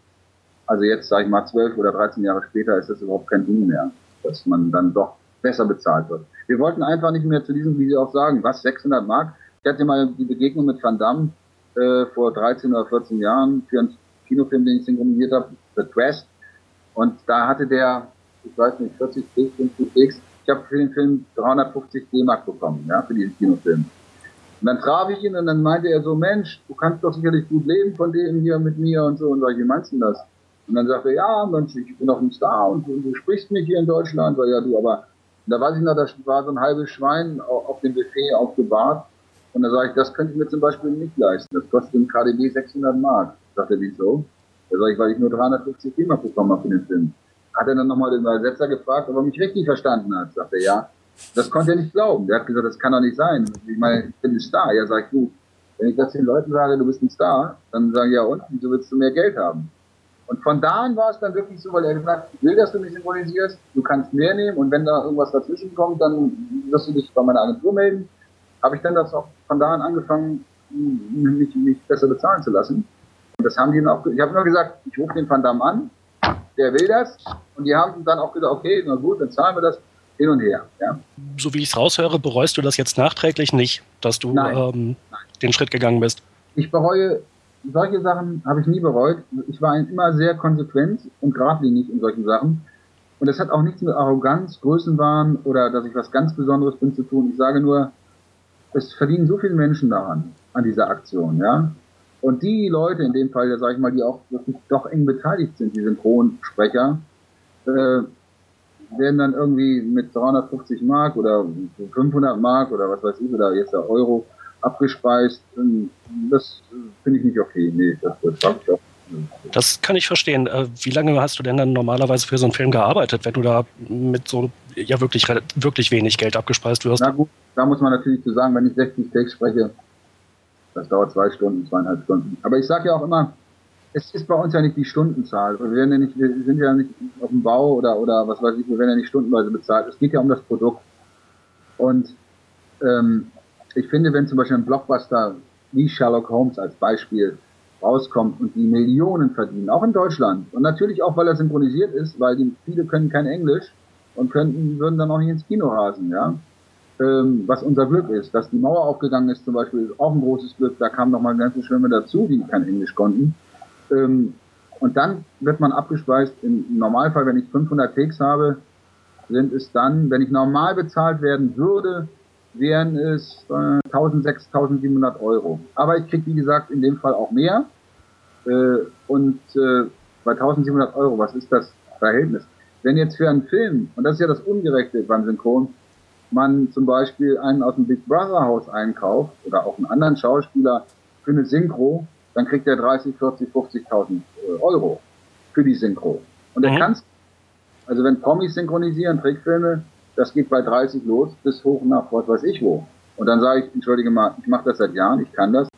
Also jetzt, sage ich mal, zwölf oder dreizehn Jahre später ist das überhaupt kein Ding mehr. dass man dann doch besser bezahlt wird. Wir wollten einfach nicht mehr zu diesem, wie Sie auch sagen, was, 600 Mark? Ich hatte mal die Begegnung mit Van Damme äh, vor 13 oder 14 Jahren für einen Kinofilm, den ich synchronisiert habe, The Quest. Und da hatte der, ich weiß nicht, 40 X, 50 X. Ich habe für den Film 350 D-Mark bekommen, ja, für diesen Kinofilm. Und dann traf ich ihn und dann meinte er so, Mensch, du kannst doch sicherlich gut leben von dem hier mit mir und so. Und sag wie meinst du das? Und dann sagte er, ja, Mensch, ich bin doch ein Star und, und du sprichst mich hier in Deutschland. Weil ja, du, aber da weiß ich noch, da war so ein halbes Schwein auf dem Buffet aufgebahrt. Und da sage ich, das könnte ich mir zum Beispiel nicht leisten. Das kostet im KDB 600 Mark. Sagt er, wieso? Da sage ich, weil ich nur 350 D-Mark bekommen habe für den Film. Hat er dann nochmal den Übersetzer gefragt, ob er mich richtig verstanden hat. Sagt er, ja. Das konnte er nicht glauben. Der hat gesagt, das kann doch nicht sein. Ich meine, ich bin ein Star. Ja, sag ich, du, wenn ich das den Leuten sage, du bist ein Star, dann sagen ja, und, wieso willst du mehr Geld haben? Und von da an war es dann wirklich so, weil er gesagt hat, ich will, dass du mich synchronisierst, du kannst mehr nehmen und wenn da irgendwas dazwischen kommt, dann wirst du dich bei meiner Agentur melden. Habe ich dann das auch von da an angefangen, mich, mich besser bezahlen zu lassen. Und das haben die dann auch, ich habe nur gesagt, ich rufe den Van Damme an, der will das. Und die haben dann auch gesagt, okay, na gut, dann zahlen wir das hin und her. Ja. So wie ich es raushöre, bereust du das jetzt nachträglich nicht, dass du Nein. Ähm, Nein. den Schritt gegangen bist? Ich bereue solche Sachen, habe ich nie bereut. Ich war immer sehr konsequent und geradlinig in solchen Sachen. Und das hat auch nichts mit Arroganz, Größenwahn oder dass ich was ganz Besonderes bin zu tun. Ich sage nur, es verdienen so viele Menschen daran, an dieser Aktion, ja. Und die Leute in dem Fall, sage ich mal, die auch wirklich doch eng beteiligt sind, die Synchronsprecher, äh, werden dann irgendwie mit 350 Mark oder 500 Mark oder was weiß ich, oder jetzt der Euro abgespeist. Das finde ich nicht okay. Nee, das, das habe ich auch. Das kann ich verstehen. Äh, wie lange hast du denn dann normalerweise für so einen Film gearbeitet, wenn du da mit so ja wirklich, wirklich wenig Geld abgespeist wirst? Na gut, da muss man natürlich zu sagen, wenn ich 60 Takes spreche, das dauert zwei Stunden, zweieinhalb Stunden. Aber ich sage ja auch immer, es ist bei uns ja nicht die Stundenzahl. Wir, werden ja nicht, wir sind ja nicht auf dem Bau oder, oder was weiß ich, wir werden ja nicht stundenweise bezahlt. Es geht ja um das Produkt. Und ähm, ich finde, wenn zum Beispiel ein Blockbuster wie Sherlock Holmes als Beispiel rauskommt und die Millionen verdienen, auch in Deutschland und natürlich auch, weil er synchronisiert ist, weil die viele können kein Englisch und könnten, würden dann auch nicht ins Kino rasen, ja. Ähm, was unser Glück ist, dass die Mauer aufgegangen ist, zum Beispiel, ist auch ein großes Glück. Da kamen noch mal ganze Schwimmer dazu, die kein Englisch konnten. Ähm, und dann wird man abgespeist. Im Normalfall, wenn ich 500 Takes habe, sind es dann, wenn ich normal bezahlt werden würde, wären es äh, 1600, 1700 Euro. Aber ich kriege, wie gesagt, in dem Fall auch mehr. Äh, und äh, bei 1700 Euro, was ist das Verhältnis? Wenn jetzt für einen Film, und das ist ja das Ungerechte beim Synchron, man zum Beispiel einen aus dem Big Brother Haus einkauft oder auch einen anderen Schauspieler für eine Synchro, dann kriegt er 30, 40, 50.000 Euro für die Synchro. Und er mhm. kann also wenn Promis synchronisieren, Trickfilme, das geht bei 30 los bis hoch nach was weiß ich wo. Und dann sage ich, entschuldige mal, ich mache das seit Jahren, ich kann das.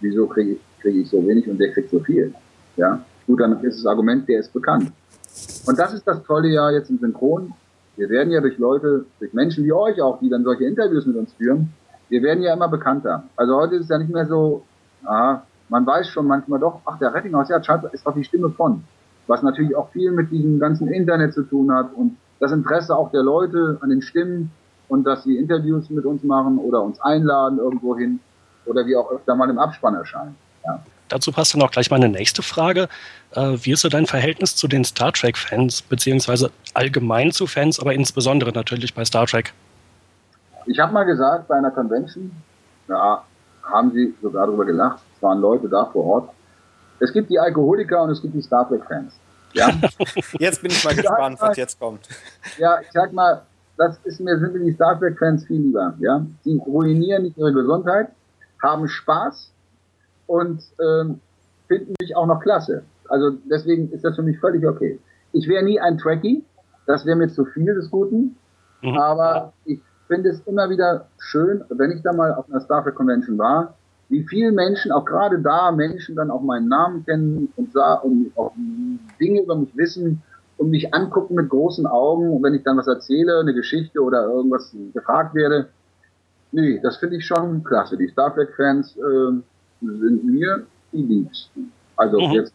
Wieso kriege ich, krieg ich so wenig und der kriegt so viel? Ja, gut, dann ist das Argument, der ist bekannt. Und das ist das tolle ja jetzt im Synchron. Wir werden ja durch Leute, durch Menschen wie euch auch, die dann solche Interviews mit uns führen, wir werden ja immer bekannter. Also heute ist es ja nicht mehr so, ah, man weiß schon manchmal doch, ach, der Rettinghaus, ja, Schatz, ist doch die Stimme von. Was natürlich auch viel mit diesem ganzen Internet zu tun hat und das Interesse auch der Leute an den Stimmen und dass sie Interviews mit uns machen oder uns einladen irgendwo hin oder wie auch öfter mal im Abspann erscheinen. Ja. Dazu passt dann auch gleich meine nächste Frage. Äh, wie ist so dein Verhältnis zu den Star Trek-Fans, beziehungsweise allgemein zu Fans, aber insbesondere natürlich bei Star Trek? Ich habe mal gesagt bei einer Convention, ja, haben sie sogar darüber gelacht, es waren Leute da vor Ort. Es gibt die Alkoholiker und es gibt die Star Trek-Fans. Ja? jetzt bin ich mal gespannt, was jetzt kommt. Ja, ich sag mal, das ist mir, sind mir die Star Trek-Fans viel lieber. Ja? Sie ruinieren nicht ihre Gesundheit, haben Spaß und ähm, finden mich auch noch klasse. Also deswegen ist das für mich völlig okay. Ich wäre nie ein Trekkie, das wäre mir zu viel des Guten, mhm. aber ich finde es immer wieder schön, wenn ich da mal auf einer Star Trek Convention war, wie viele Menschen, auch gerade da Menschen dann auch meinen Namen kennen und, und auch Dinge über mich wissen und mich angucken mit großen Augen und wenn ich dann was erzähle, eine Geschichte oder irgendwas gefragt werde. Nee, das finde ich schon klasse. Die Star Trek-Fans äh, sind mir die liebsten. Also mhm. jetzt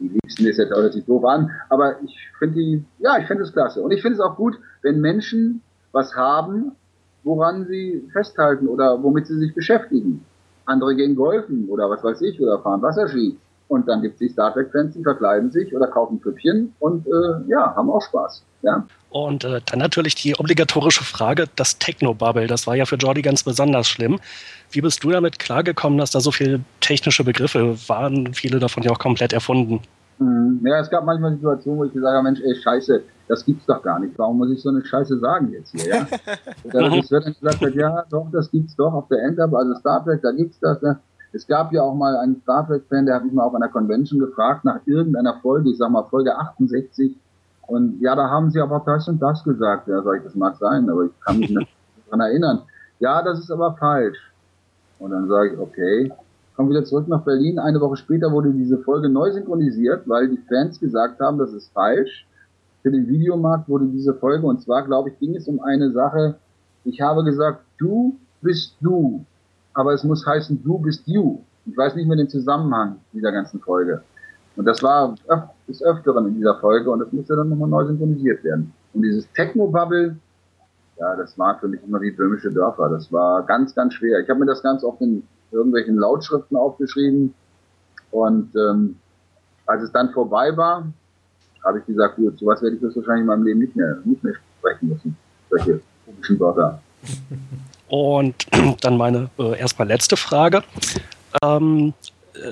die liebsten ist jetzt auch nicht doof an, aber ich finde die, ja, ich finde es klasse. Und ich finde es auch gut, wenn Menschen was haben, woran sie festhalten oder womit sie sich beschäftigen. Andere gehen golfen oder was weiß ich oder fahren Wasserski. Und dann gibt es die Star Trek-Fans, die verkleiden sich oder kaufen Püppchen und äh, ja, haben auch Spaß. Ja. Und äh, dann natürlich die obligatorische Frage, das Techno-Bubble, das war ja für Jordi ganz besonders schlimm. Wie bist du damit klargekommen, dass da so viele technische Begriffe waren, viele davon ja auch komplett erfunden? Mhm. Ja, es gab manchmal Situationen, wo ich gesagt habe, Mensch, ey, scheiße, das gibt's doch gar nicht. Warum muss ich so eine Scheiße sagen jetzt hier, ja? Es wird dann gesagt, ja, doch, das gibt's doch auf der Enterprise, also Star Trek, da gibt's das. Ja. Es gab ja auch mal einen Star Trek-Fan, der hat mich mal auf einer Convention gefragt, nach irgendeiner Folge, ich sag mal Folge 68, und ja, da haben sie aber das und das gesagt. Ja, sag ich, das mag sein, aber ich kann mich nicht daran erinnern. Ja, das ist aber falsch. Und dann sage ich, okay, komm wieder zurück nach Berlin. Eine Woche später wurde diese Folge neu synchronisiert, weil die Fans gesagt haben, das ist falsch. Für den Videomarkt wurde diese Folge, und zwar, glaube ich, ging es um eine Sache, ich habe gesagt, du bist du, aber es muss heißen, du bist you. Ich weiß nicht mehr den Zusammenhang dieser ganzen Folge. Und das war des Öfteren in dieser Folge und das musste dann nochmal neu synchronisiert werden. Und dieses Techno-Bubble, ja, das war für mich immer wie böhmische Dörfer. Das war ganz, ganz schwer. Ich habe mir das Ganze auf den irgendwelchen Lautschriften aufgeschrieben und ähm, als es dann vorbei war, habe ich gesagt, gut, sowas werde ich das wahrscheinlich in meinem Leben nicht mehr, nicht mehr sprechen müssen. Solche komischen Wörter. Und dann meine äh, erstmal letzte Frage. Ähm,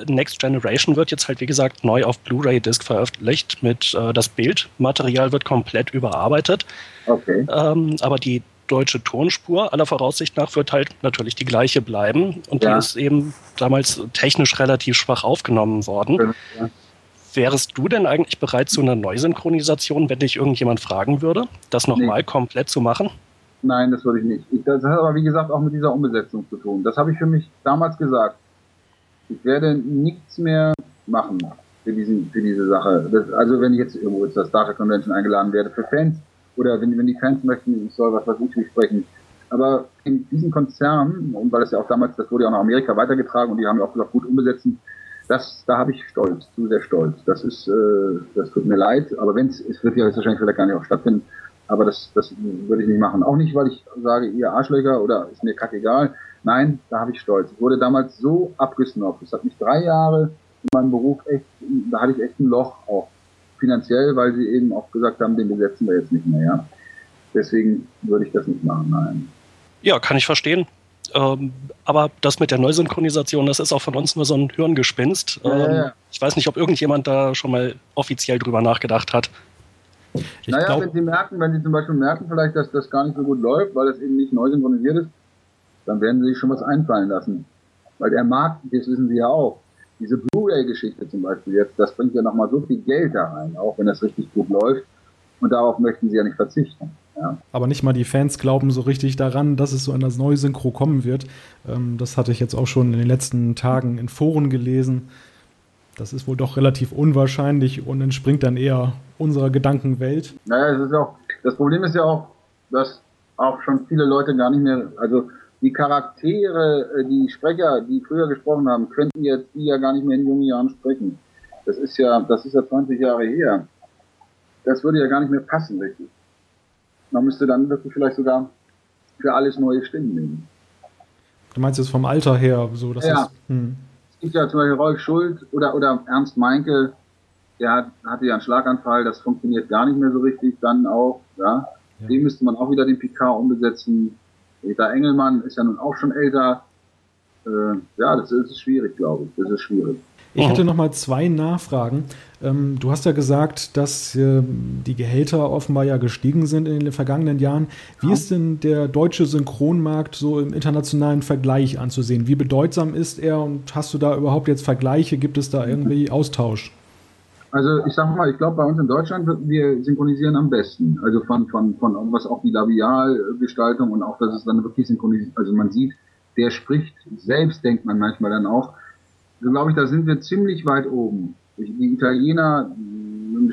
Next Generation wird jetzt halt, wie gesagt, neu auf Blu-ray-Disc veröffentlicht. Mit äh, das Bildmaterial wird komplett überarbeitet. Okay. Ähm, aber die deutsche Tonspur aller Voraussicht nach wird halt natürlich die gleiche bleiben. Und ja. die ist eben damals technisch relativ schwach aufgenommen worden. Ja. Wärst du denn eigentlich bereit zu einer Neusynchronisation, wenn dich irgendjemand fragen würde, das nochmal nee. komplett zu machen? Nein, das würde ich nicht. Ich, das hat aber, wie gesagt, auch mit dieser Umbesetzung zu tun. Das habe ich für mich damals gesagt. Ich werde nichts mehr machen für, diesen, für diese Sache. Das, also wenn ich jetzt irgendwo zur Star Trek Convention eingeladen werde, für Fans, oder wenn, wenn die Fans möchten, ich soll was weiß ich sprechen. Aber in diesem Konzern, und weil es ja auch damals, das wurde ja auch nach Amerika weitergetragen und die haben ja auch gesagt, gut umbesetzen, das, da habe ich Stolz, zu sehr Stolz. Das ist, äh, das tut mir leid, aber wenn es, es wird ja wahrscheinlich vielleicht gar nicht auch stattfinden, aber das, das würde ich nicht machen. Auch nicht, weil ich sage, ihr Arschlöcher oder ist mir kackegal. Nein, da habe ich Stolz. Ich wurde damals so abgesnobbt. Das hat mich drei Jahre in meinem Beruf echt, da hatte ich echt ein Loch auch finanziell, weil sie eben auch gesagt haben, den besetzen wir jetzt nicht mehr. Ja. Deswegen würde ich das nicht machen, nein. Ja, kann ich verstehen. Ähm, aber das mit der Neusynchronisation, das ist auch von uns nur so ein Hirngespinst. Ähm, ja, ja. Ich weiß nicht, ob irgendjemand da schon mal offiziell drüber nachgedacht hat. Ich naja, glaub, wenn Sie merken, wenn Sie zum Beispiel merken vielleicht, dass das gar nicht so gut läuft, weil das eben nicht neu synchronisiert ist, dann werden Sie sich schon was einfallen lassen. Weil der Markt, das wissen Sie ja auch, diese Blu-ray-Geschichte zum Beispiel jetzt, das bringt ja nochmal so viel Geld da rein, auch wenn das richtig gut läuft. Und darauf möchten Sie ja nicht verzichten. Ja. Aber nicht mal die Fans glauben so richtig daran, dass es so das neue Synchro kommen wird. Ähm, das hatte ich jetzt auch schon in den letzten Tagen in Foren gelesen. Das ist wohl doch relativ unwahrscheinlich und entspringt dann eher unserer Gedankenwelt. Naja, es ist auch, das Problem ist ja auch, dass auch schon viele Leute gar nicht mehr, also die Charaktere, äh, die Sprecher, die früher gesprochen haben, könnten jetzt die ja gar nicht mehr in jungen Jahren sprechen. Das ist ja, das ist ja 20 Jahre her. Das würde ja gar nicht mehr passen, richtig. Man müsste dann wirklich vielleicht sogar für alles neue Stimmen nehmen. Du meinst jetzt vom Alter her, so dass ja. hm gibt ja zum Beispiel Rolf Schuld oder, oder Ernst Meinke, der hat, hatte ja einen Schlaganfall, das funktioniert gar nicht mehr so richtig, dann auch, ja. ja. Den müsste man auch wieder den Picard umbesetzen. Peter Engelmann ist ja nun auch schon älter. Äh, ja, das ist, schwierig, glaube ich. Das ist schwierig. Ich hätte noch mal zwei Nachfragen. Ähm, du hast ja gesagt, dass äh, die Gehälter offenbar ja gestiegen sind in den vergangenen Jahren. Wie ja. ist denn der deutsche Synchronmarkt so im internationalen Vergleich anzusehen? Wie bedeutsam ist er und hast du da überhaupt jetzt Vergleiche? Gibt es da irgendwie Austausch? Also ich sag mal, ich glaube bei uns in Deutschland wir synchronisieren am besten. Also von von von was auch die Labialgestaltung und auch, dass es dann wirklich synchronisiert. Also man sieht, der spricht selbst, denkt man manchmal dann auch also glaube ich, da sind wir ziemlich weit oben. Die Italiener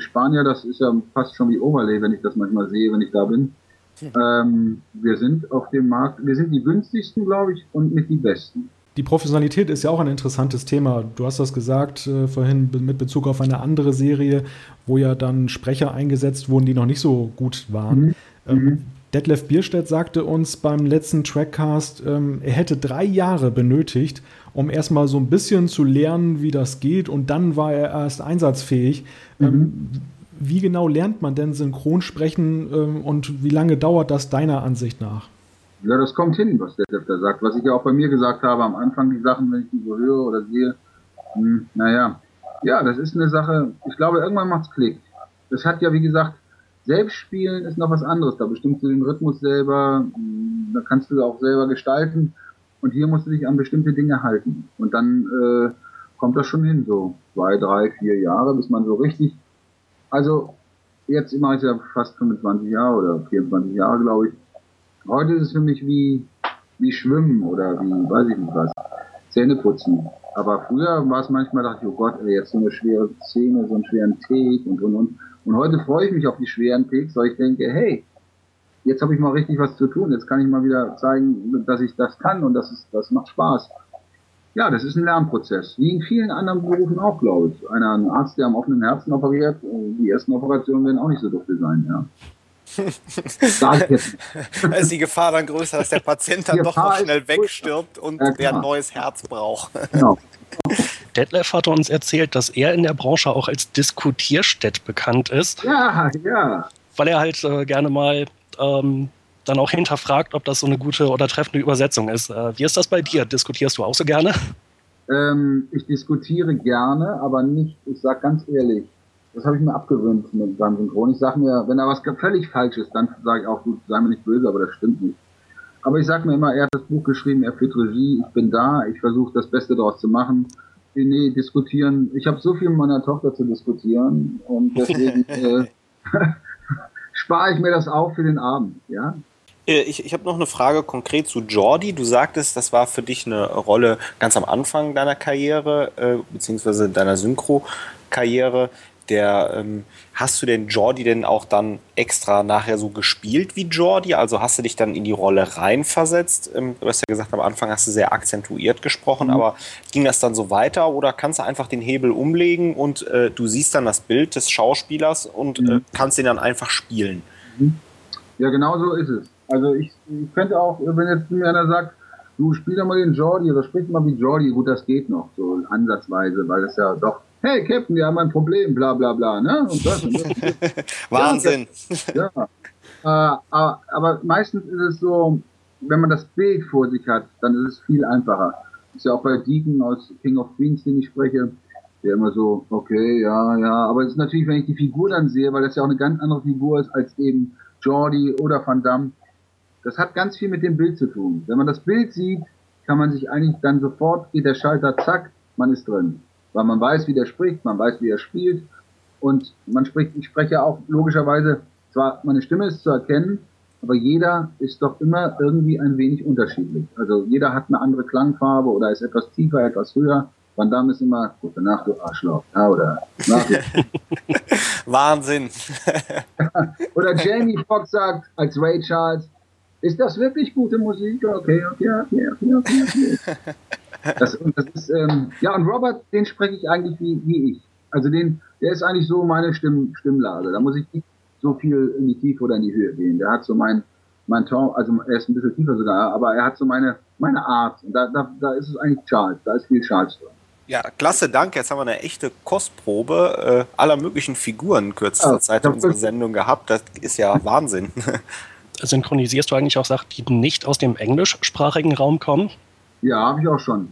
die Spanier, das ist ja fast schon wie Overlay, wenn ich das manchmal sehe, wenn ich da bin. Ähm, wir sind auf dem Markt, wir sind die günstigsten, glaube ich, und nicht die besten. Die Professionalität ist ja auch ein interessantes Thema. Du hast das gesagt äh, vorhin mit Bezug auf eine andere Serie, wo ja dann Sprecher eingesetzt wurden, die noch nicht so gut waren. Mhm. Ähm, mhm. Detlef Bierstedt sagte uns beim letzten Trackcast, ähm, er hätte drei Jahre benötigt, um erstmal so ein bisschen zu lernen, wie das geht, und dann war er erst einsatzfähig. Mhm. Ähm, wie genau lernt man denn Synchronsprechen ähm, und wie lange dauert das deiner Ansicht nach? Ja, das kommt hin, was der da sagt. Was ich ja auch bei mir gesagt habe am Anfang, die Sachen, wenn ich die so höre oder sehe, hm, naja, ja, das ist eine Sache, ich glaube, irgendwann macht's Klick. Das hat ja, wie gesagt, selbst spielen ist noch was anderes. Da bestimmst du den Rhythmus selber, hm, da kannst du auch selber gestalten. Und hier musst du dich an bestimmte Dinge halten. Und dann äh, kommt das schon hin, so zwei, drei, vier Jahre, bis man so richtig also, jetzt mache ich ja fast 25 Jahre oder 24 Jahre, glaube ich. Heute ist es für mich wie, wie Schwimmen oder wie, weiß ich nicht was, Zähne putzen. Aber früher war es manchmal, dachte ich, oh Gott, ey, jetzt so eine schwere Szene, so einen schweren Take und, und, und. Und heute freue ich mich auf die schweren Takes, weil ich denke, hey, jetzt habe ich mal richtig was zu tun. Jetzt kann ich mal wieder zeigen, dass ich das kann und das, ist, das macht Spaß. Ja, das ist ein Lernprozess. Wie in vielen anderen Berufen auch, glaube ich. Einer, ein Arzt, der am offenen Herzen operiert, die ersten Operationen werden auch nicht so dufte sein, ja. Da ist die Gefahr dann größer, dass der Patient dann doch noch schnell wegstirbt und ja, der ein neues Herz braucht. Genau. Detlef hatte uns erzählt, dass er in der Branche auch als Diskutierstädt bekannt ist. Ja, ja. Weil er halt äh, gerne mal ähm, dann auch hinterfragt, ob das so eine gute oder treffende Übersetzung ist. Äh, wie ist das bei dir? Diskutierst du auch so gerne? Ähm, ich diskutiere gerne, aber nicht, ich sag ganz ehrlich, das habe ich mir abgewöhnt mit beim Synchron. Ich sage mir, wenn da was völlig falsch ist, dann sage ich auch, gut, sei mir nicht böse, aber das stimmt nicht. Aber ich sage mir immer, er hat das Buch geschrieben, er führt Regie, ich bin da, ich versuche das Beste daraus zu machen. Nee, diskutieren. Ich habe so viel mit meiner Tochter zu diskutieren und deswegen äh, spare ich mir das auf für den Abend. Ja, äh, ich, ich habe noch eine Frage konkret zu Jordi. Du sagtest, das war für dich eine Rolle ganz am Anfang deiner Karriere, äh, beziehungsweise deiner Synchro-Karriere. Der, ähm, hast du denn Jordi denn auch dann extra nachher so gespielt wie Jordi? Also hast du dich dann in die Rolle reinversetzt? Ähm, du hast ja gesagt, am Anfang hast du sehr akzentuiert gesprochen, mhm. aber ging das dann so weiter oder kannst du einfach den Hebel umlegen und äh, du siehst dann das Bild des Schauspielers und äh, mhm. äh, kannst ihn dann einfach spielen? Mhm. Ja, genau so ist es. Also ich, ich könnte auch, wenn jetzt mir einer sagt, du spiel doch mal den Jordi oder sprich mal wie Jordi, gut, das geht noch, so ansatzweise, weil das ja doch, hey Captain, wir haben ein Problem, bla bla bla, ne? Und das, und das. Wahnsinn. Ja. ja. Äh, aber meistens ist es so, wenn man das Bild vor sich hat, dann ist es viel einfacher. ist ja auch bei Deacon aus King of Queens, den ich spreche, der immer so, okay, ja, ja, aber es ist natürlich, wenn ich die Figur dann sehe, weil das ja auch eine ganz andere Figur ist als eben Jordi oder Van Damme, das hat ganz viel mit dem Bild zu tun. Wenn man das Bild sieht, kann man sich eigentlich dann sofort, geht der Schalter, zack, man ist drin. Weil man weiß, wie der spricht, man weiß, wie er spielt. Und man spricht, ich spreche auch logischerweise, zwar meine Stimme ist zu erkennen, aber jeder ist doch immer irgendwie ein wenig unterschiedlich. Also jeder hat eine andere Klangfarbe oder ist etwas tiefer, etwas höher. Van Damme ist immer, gute Nacht, du Arschloch. Ja, oder Wahnsinn. oder Jamie Foxx sagt als Ray Charles, ist das wirklich gute Musik? Okay, okay, okay, okay, okay. okay. Das, das ist, ähm, ja, und Robert, den spreche ich eigentlich wie, wie ich. Also den, der ist eigentlich so meine Stimm, Stimmlage. Da muss ich nicht so viel in die Tiefe oder in die Höhe gehen. Der hat so mein, mein Ton, also er ist ein bisschen tiefer sogar, aber er hat so meine, meine Art. Und da, da, da ist es eigentlich Charles, da ist viel Charles drin. Ja, klasse, danke. Jetzt haben wir eine echte Kostprobe äh, aller möglichen Figuren kürzester ja, Zeit in unserer Sendung gehabt. Das ist ja Wahnsinn. synchronisierst du eigentlich auch Sachen, die nicht aus dem englischsprachigen Raum kommen? Ja, habe ich auch schon.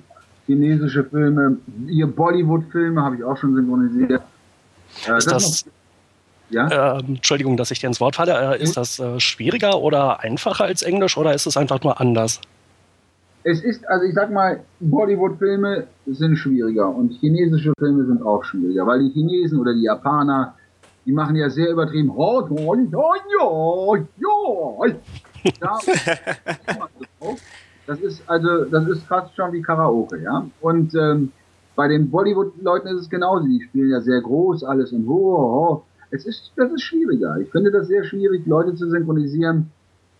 Chinesische Filme, ihr Bollywood-Filme habe ich auch schon synchronisiert. Äh, ist das, das ja? Äh, Entschuldigung, dass ich dir ins Wort falle. Äh, ist das äh, schwieriger oder einfacher als Englisch oder ist es einfach nur anders? Es ist, also ich sag mal, Bollywood-Filme sind schwieriger und chinesische Filme sind auch schwieriger, weil die Chinesen oder die Japaner die machen ja sehr übertrieben. Das ist also, das ist fast schon wie Karaoke, ja. Und ähm, bei den Bollywood-Leuten ist es genauso. Die spielen ja sehr groß, alles in ho, Es ist, das ist schwieriger. Ich finde das sehr schwierig, Leute zu synchronisieren.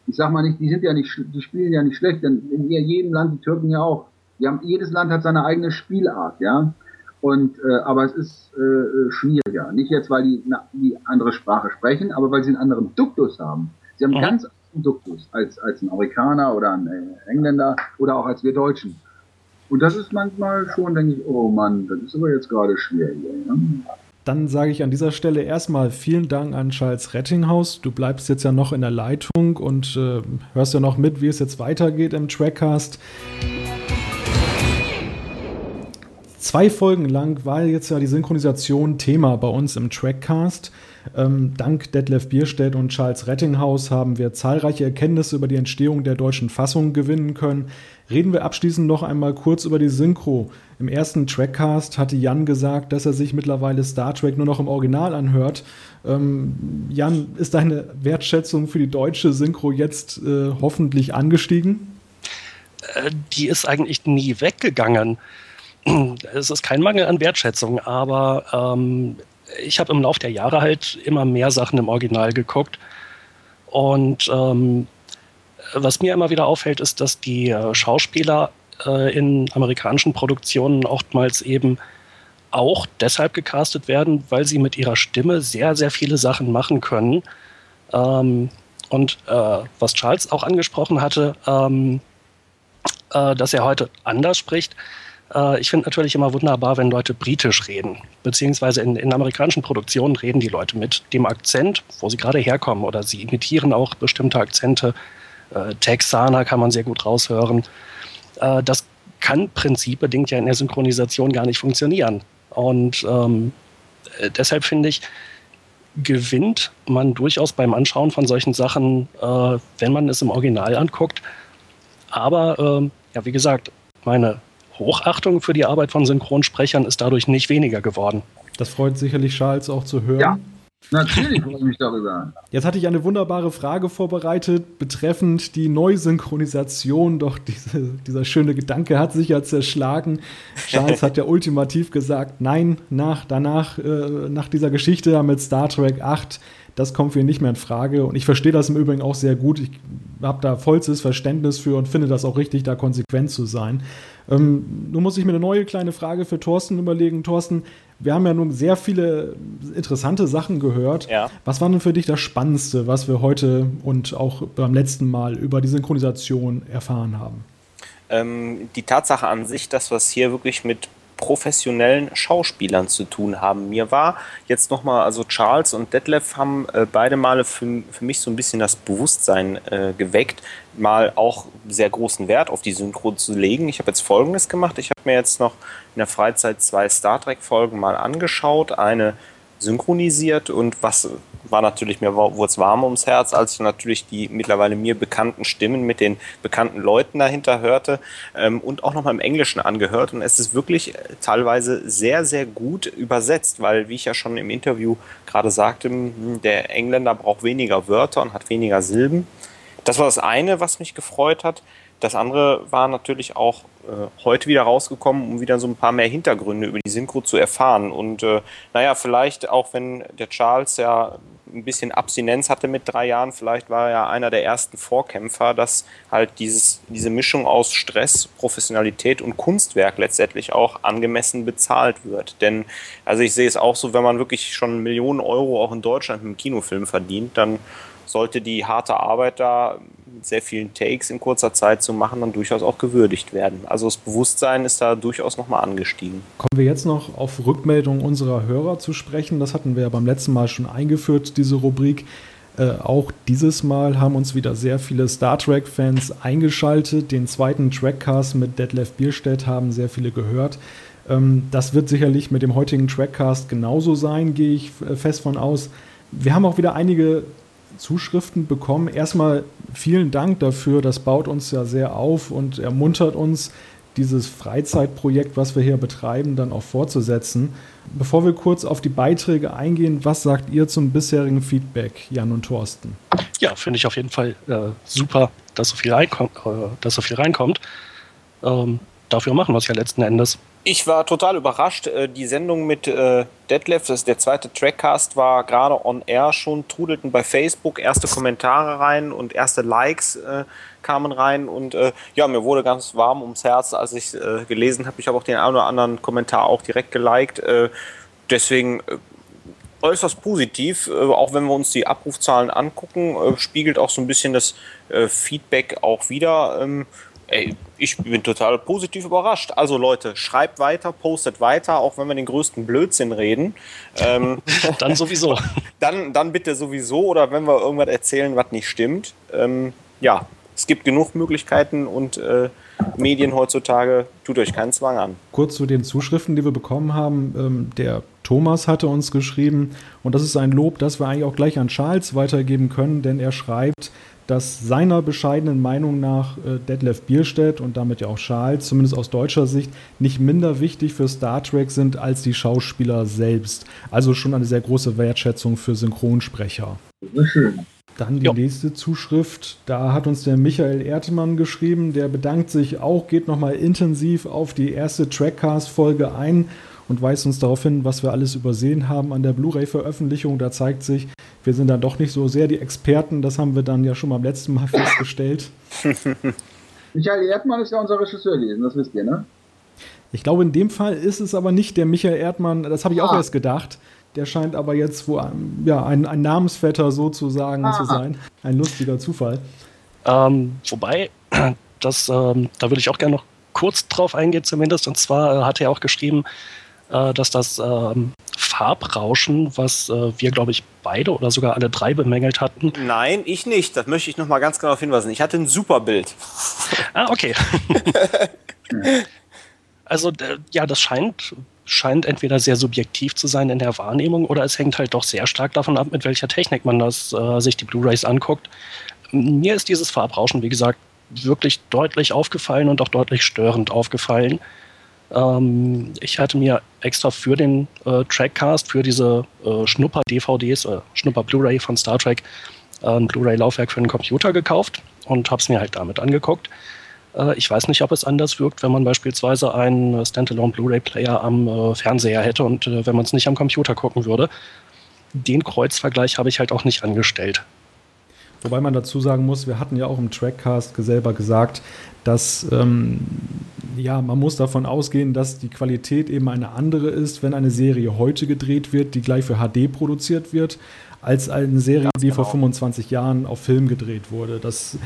Ich sag mal nicht, die sind ja nicht, die spielen ja nicht schlecht, denn in jedem Land, die Türken ja auch, Wir haben, jedes Land hat seine eigene Spielart, ja. Und, äh, aber es ist äh, schwieriger. Nicht jetzt, weil die, na, die andere Sprache sprechen, aber weil sie einen anderen Duktus haben. Sie haben mhm. ganz anderen Duktus als, als ein Amerikaner oder ein äh, Engländer oder auch als wir Deutschen. Und das ist manchmal schon, denke ich, oh Mann, das ist aber jetzt gerade schwer hier. Ja? Dann sage ich an dieser Stelle erstmal vielen Dank an Charles Rettinghaus. Du bleibst jetzt ja noch in der Leitung und äh, hörst ja noch mit, wie es jetzt weitergeht im Trackcast. Zwei Folgen lang war jetzt ja die Synchronisation Thema bei uns im Trackcast. Ähm, dank Detlef Bierstedt und Charles Rettinghaus haben wir zahlreiche Erkenntnisse über die Entstehung der deutschen Fassung gewinnen können. Reden wir abschließend noch einmal kurz über die Synchro. Im ersten Trackcast hatte Jan gesagt, dass er sich mittlerweile Star Trek nur noch im Original anhört. Ähm, Jan, ist deine Wertschätzung für die deutsche Synchro jetzt äh, hoffentlich angestiegen? Äh, die ist eigentlich nie weggegangen. Es ist kein Mangel an Wertschätzung, aber ähm, ich habe im Laufe der Jahre halt immer mehr Sachen im Original geguckt. Und ähm, was mir immer wieder auffällt, ist, dass die äh, Schauspieler äh, in amerikanischen Produktionen oftmals eben auch deshalb gecastet werden, weil sie mit ihrer Stimme sehr, sehr viele Sachen machen können. Ähm, und äh, was Charles auch angesprochen hatte, ähm, äh, dass er heute anders spricht, äh, ich finde natürlich immer wunderbar, wenn Leute britisch reden. Beziehungsweise in, in, amerikanischen Produktionen reden die Leute mit dem Akzent, wo sie gerade herkommen. Oder sie imitieren auch bestimmte Akzente. Äh, Texaner kann man sehr gut raushören. Äh, das kann prinzipbedingt ja in der Synchronisation gar nicht funktionieren. Und ähm, äh, deshalb finde ich, gewinnt man durchaus beim Anschauen von solchen Sachen, äh, wenn man es im Original anguckt. Aber ähm, ja, wie gesagt, meine Hochachtung für die Arbeit von Synchronsprechern ist dadurch nicht weniger geworden. Das freut sicherlich Charles auch zu hören. Ja. Natürlich freue ich mich darüber. Jetzt hatte ich eine wunderbare Frage vorbereitet betreffend die Neusynchronisation, doch diese, dieser schöne Gedanke hat sich ja zerschlagen. Charles hat ja ultimativ gesagt, nein, nach, danach, äh, nach dieser Geschichte mit Star Trek 8 das kommt für ihn nicht mehr in Frage. Und ich verstehe das im Übrigen auch sehr gut. Ich habe da vollstes Verständnis für und finde das auch richtig, da konsequent zu sein. Ähm, nun muss ich mir eine neue kleine Frage für Thorsten überlegen. Thorsten, wir haben ja nun sehr viele interessante Sachen gehört. Ja. Was war denn für dich das Spannendste, was wir heute und auch beim letzten Mal über die Synchronisation erfahren haben? Ähm, die Tatsache an sich, dass wir es hier wirklich mit professionellen Schauspielern zu tun haben. Mir war jetzt nochmal, also Charles und Detlef haben äh, beide Male für, für mich so ein bisschen das Bewusstsein äh, geweckt, mal auch sehr großen Wert auf die Synchro zu legen. Ich habe jetzt Folgendes gemacht. Ich habe mir jetzt noch in der Freizeit zwei Star Trek-Folgen mal angeschaut. Eine synchronisiert und was war natürlich, mir wurde warm ums Herz, als ich natürlich die mittlerweile mir bekannten Stimmen mit den bekannten Leuten dahinter hörte ähm, und auch nochmal im Englischen angehört. Und es ist wirklich äh, teilweise sehr, sehr gut übersetzt, weil, wie ich ja schon im Interview gerade sagte, hm, der Engländer braucht weniger Wörter und hat weniger Silben. Das war das eine, was mich gefreut hat. Das andere war natürlich auch äh, heute wieder rausgekommen, um wieder so ein paar mehr Hintergründe über die Synchro zu erfahren. Und äh, naja, vielleicht auch wenn der Charles ja ein bisschen Abstinenz hatte mit drei Jahren, vielleicht war er ja einer der ersten Vorkämpfer, dass halt dieses, diese Mischung aus Stress, Professionalität und Kunstwerk letztendlich auch angemessen bezahlt wird. Denn, also ich sehe es auch so, wenn man wirklich schon Millionen Euro auch in Deutschland mit einem Kinofilm verdient, dann sollte die harte Arbeit da mit sehr vielen Takes in kurzer Zeit zu machen, dann durchaus auch gewürdigt werden. Also das Bewusstsein ist da durchaus nochmal angestiegen. Kommen wir jetzt noch auf Rückmeldungen unserer Hörer zu sprechen. Das hatten wir ja beim letzten Mal schon eingeführt, diese Rubrik. Äh, auch dieses Mal haben uns wieder sehr viele Star Trek-Fans eingeschaltet. Den zweiten Trackcast mit Detlef Bierstedt haben sehr viele gehört. Ähm, das wird sicherlich mit dem heutigen Trackcast genauso sein, gehe ich äh, fest von aus. Wir haben auch wieder einige Zuschriften bekommen. Erstmal vielen Dank dafür. Das baut uns ja sehr auf und ermuntert uns, dieses Freizeitprojekt, was wir hier betreiben, dann auch fortzusetzen. Bevor wir kurz auf die Beiträge eingehen, was sagt ihr zum bisherigen Feedback, Jan und Thorsten? Ja, finde ich auf jeden Fall äh, super, dass so viel reinkommt. Äh, dass so viel reinkommt. Ähm, dafür machen wir es ja letzten Endes. Ich war total überrascht. Äh, die Sendung mit äh, Detlef, das ist der zweite Trackcast, war gerade on air schon, trudelten bei Facebook erste Kommentare rein und erste Likes äh, kamen rein. Und ja, mir wurde ganz warm ums Herz, als ich gelesen habe. Ich habe auch den einen oder anderen Kommentar auch direkt geliked. Deswegen äußerst positiv, auch wenn wir uns die Abrufzahlen angucken, spiegelt auch so ein bisschen das Feedback auch wieder. Ähm, Ey, ich bin total positiv überrascht. Also Leute, schreibt weiter, postet weiter, auch wenn wir den größten Blödsinn reden. Ähm, dann sowieso. Dann, dann bitte sowieso oder wenn wir irgendwas erzählen, was nicht stimmt. Ähm, ja, es gibt genug Möglichkeiten und äh, Medien heutzutage, tut euch keinen Zwang an. Kurz zu den Zuschriften, die wir bekommen haben. Ähm, der Thomas hatte uns geschrieben und das ist ein Lob, das wir eigentlich auch gleich an Charles weitergeben können, denn er schreibt, dass seiner bescheidenen Meinung nach äh, Detlef Bierstedt und damit ja auch Charles, zumindest aus deutscher Sicht, nicht minder wichtig für Star Trek sind als die Schauspieler selbst. Also schon eine sehr große Wertschätzung für Synchronsprecher. Sehr schön. Dann die jo. nächste Zuschrift. Da hat uns der Michael Ertemann geschrieben. Der bedankt sich auch, geht nochmal intensiv auf die erste Trackcast-Folge ein und weist uns darauf hin, was wir alles übersehen haben an der Blu-ray-Veröffentlichung. Da zeigt sich, wir sind dann doch nicht so sehr die Experten. Das haben wir dann ja schon beim letzten Mal festgestellt. Michael Erdmann ist ja unser Regisseur gewesen, das wisst ihr, ne? Ich glaube, in dem Fall ist es aber nicht der Michael Erdmann, das habe ich auch ah. erst gedacht. Der scheint aber jetzt wo, ja, ein, ein Namensvetter sozusagen ah. zu sein. Ein lustiger Zufall. Ähm, wobei, das, ähm, da würde ich auch gerne noch kurz drauf eingehen, zumindest. Und zwar äh, hat er auch geschrieben, äh, dass das ähm, Farbrauschen, was äh, wir, glaube ich, beide oder sogar alle drei bemängelt hatten. Nein, ich nicht. Das möchte ich noch mal ganz genau hinweisen. Ich hatte ein super Bild. Ah, okay. also, ja, das scheint, scheint entweder sehr subjektiv zu sein in der Wahrnehmung oder es hängt halt doch sehr stark davon ab, mit welcher Technik man das, äh, sich die Blu-rays anguckt. Mir ist dieses Farbrauschen, wie gesagt, wirklich deutlich aufgefallen und auch deutlich störend aufgefallen. Ähm, ich hatte mir extra für den äh, Trackcast, für diese äh, Schnupper-DVDs, äh, Schnupper-Blu-ray von Star Trek, äh, ein Blu-ray-Laufwerk für den Computer gekauft und habe es mir halt damit angeguckt. Äh, ich weiß nicht, ob es anders wirkt, wenn man beispielsweise einen Standalone Blu-ray-Player am äh, Fernseher hätte und wenn man es nicht am Computer gucken würde. Den Kreuzvergleich habe ich halt auch nicht angestellt. Wobei man dazu sagen muss, wir hatten ja auch im Trackcast selber gesagt, dass ähm, ja, man muss davon ausgehen, dass die Qualität eben eine andere ist, wenn eine Serie heute gedreht wird, die gleich für HD produziert wird, als eine Serie, Ganz die genau. vor 25 Jahren auf Film gedreht wurde. Das,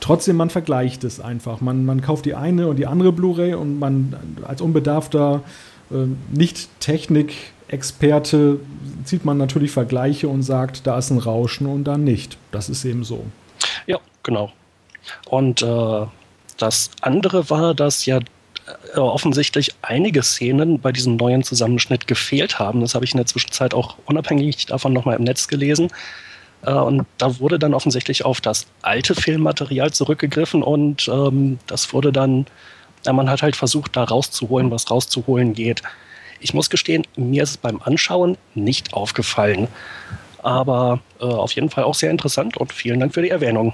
trotzdem, man vergleicht es einfach. Man, man kauft die eine und die andere Blu-ray und man als unbedarfter äh, Nicht-Technik- Experte zieht man natürlich Vergleiche und sagt, da ist ein Rauschen und da nicht. Das ist eben so. Ja, genau. Und äh, das andere war, dass ja äh, offensichtlich einige Szenen bei diesem neuen Zusammenschnitt gefehlt haben. Das habe ich in der Zwischenzeit auch unabhängig davon nochmal im Netz gelesen. Äh, und da wurde dann offensichtlich auf das alte Filmmaterial zurückgegriffen und ähm, das wurde dann, man hat halt versucht, da rauszuholen, was rauszuholen geht. Ich muss gestehen, mir ist es beim Anschauen nicht aufgefallen. Aber äh, auf jeden Fall auch sehr interessant und vielen Dank für die Erwähnung.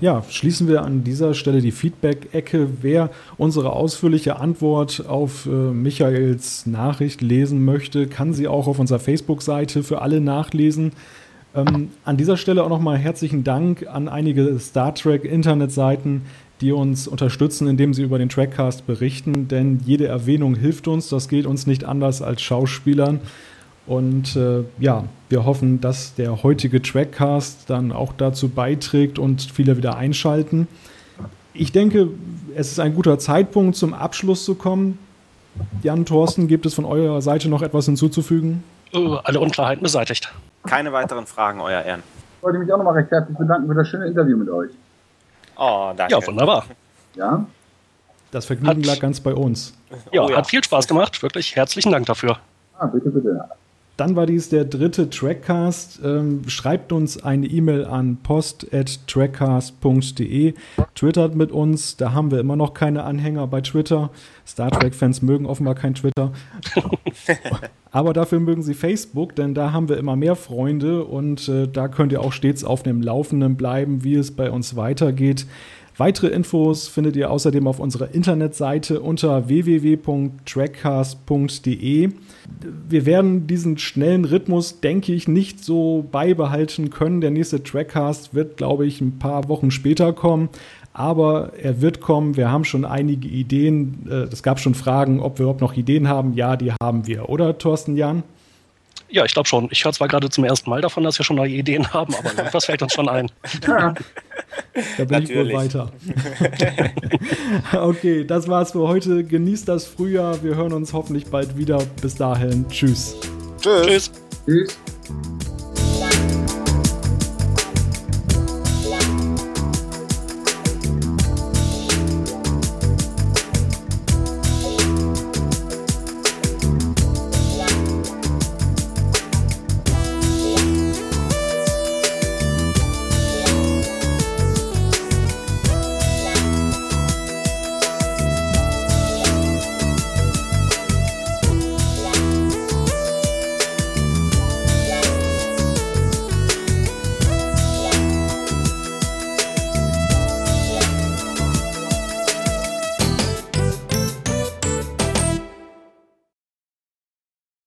Ja, schließen wir an dieser Stelle die Feedback-Ecke. Wer unsere ausführliche Antwort auf äh, Michaels Nachricht lesen möchte, kann sie auch auf unserer Facebook-Seite für alle nachlesen. Ähm, an dieser Stelle auch nochmal herzlichen Dank an einige Star Trek-Internetseiten, die uns unterstützen, indem sie über den Trackcast berichten, denn jede Erwähnung hilft uns. Das geht uns nicht anders als Schauspielern. Und äh, ja, wir hoffen, dass der heutige Trackcast dann auch dazu beiträgt und viele wieder einschalten. Ich denke, es ist ein guter Zeitpunkt, zum Abschluss zu kommen. Jan Thorsten, gibt es von eurer Seite noch etwas hinzuzufügen? Uh, alle Unklarheiten beseitigt. Keine weiteren Fragen, Euer Ehren. Ich wollte mich auch nochmal recht herzlich bedanken für das schöne Interview mit euch. Oh, danke. Ja, wunderbar. Ja. Das Vergnügen hat, lag ganz bei uns. Ja, oh, ja, hat viel Spaß gemacht. Wirklich herzlichen Dank dafür. Ah, bitte, bitte. Dann war dies der dritte Trackcast. Ähm, schreibt uns eine E-Mail an post.trackcast.de. Twittert mit uns. Da haben wir immer noch keine Anhänger bei Twitter. Star Trek-Fans mögen offenbar kein Twitter. Aber dafür mögen sie Facebook, denn da haben wir immer mehr Freunde und äh, da könnt ihr auch stets auf dem Laufenden bleiben, wie es bei uns weitergeht. Weitere Infos findet ihr außerdem auf unserer Internetseite unter www.trackcast.de. Wir werden diesen schnellen Rhythmus, denke ich, nicht so beibehalten können. Der nächste Trackcast wird, glaube ich, ein paar Wochen später kommen aber er wird kommen. Wir haben schon einige Ideen. Äh, es gab schon Fragen, ob wir überhaupt noch Ideen haben. Ja, die haben wir, oder Thorsten Jan? Ja, ich glaube schon. Ich höre zwar gerade zum ersten Mal davon, dass wir schon neue Ideen haben, aber irgendwas fällt uns schon ein. Ja. Da bin Natürlich. ich wohl weiter. okay, das war's für heute. Genießt das Frühjahr. Wir hören uns hoffentlich bald wieder. Bis dahin. Tschüss. Tschüss. Tschüss.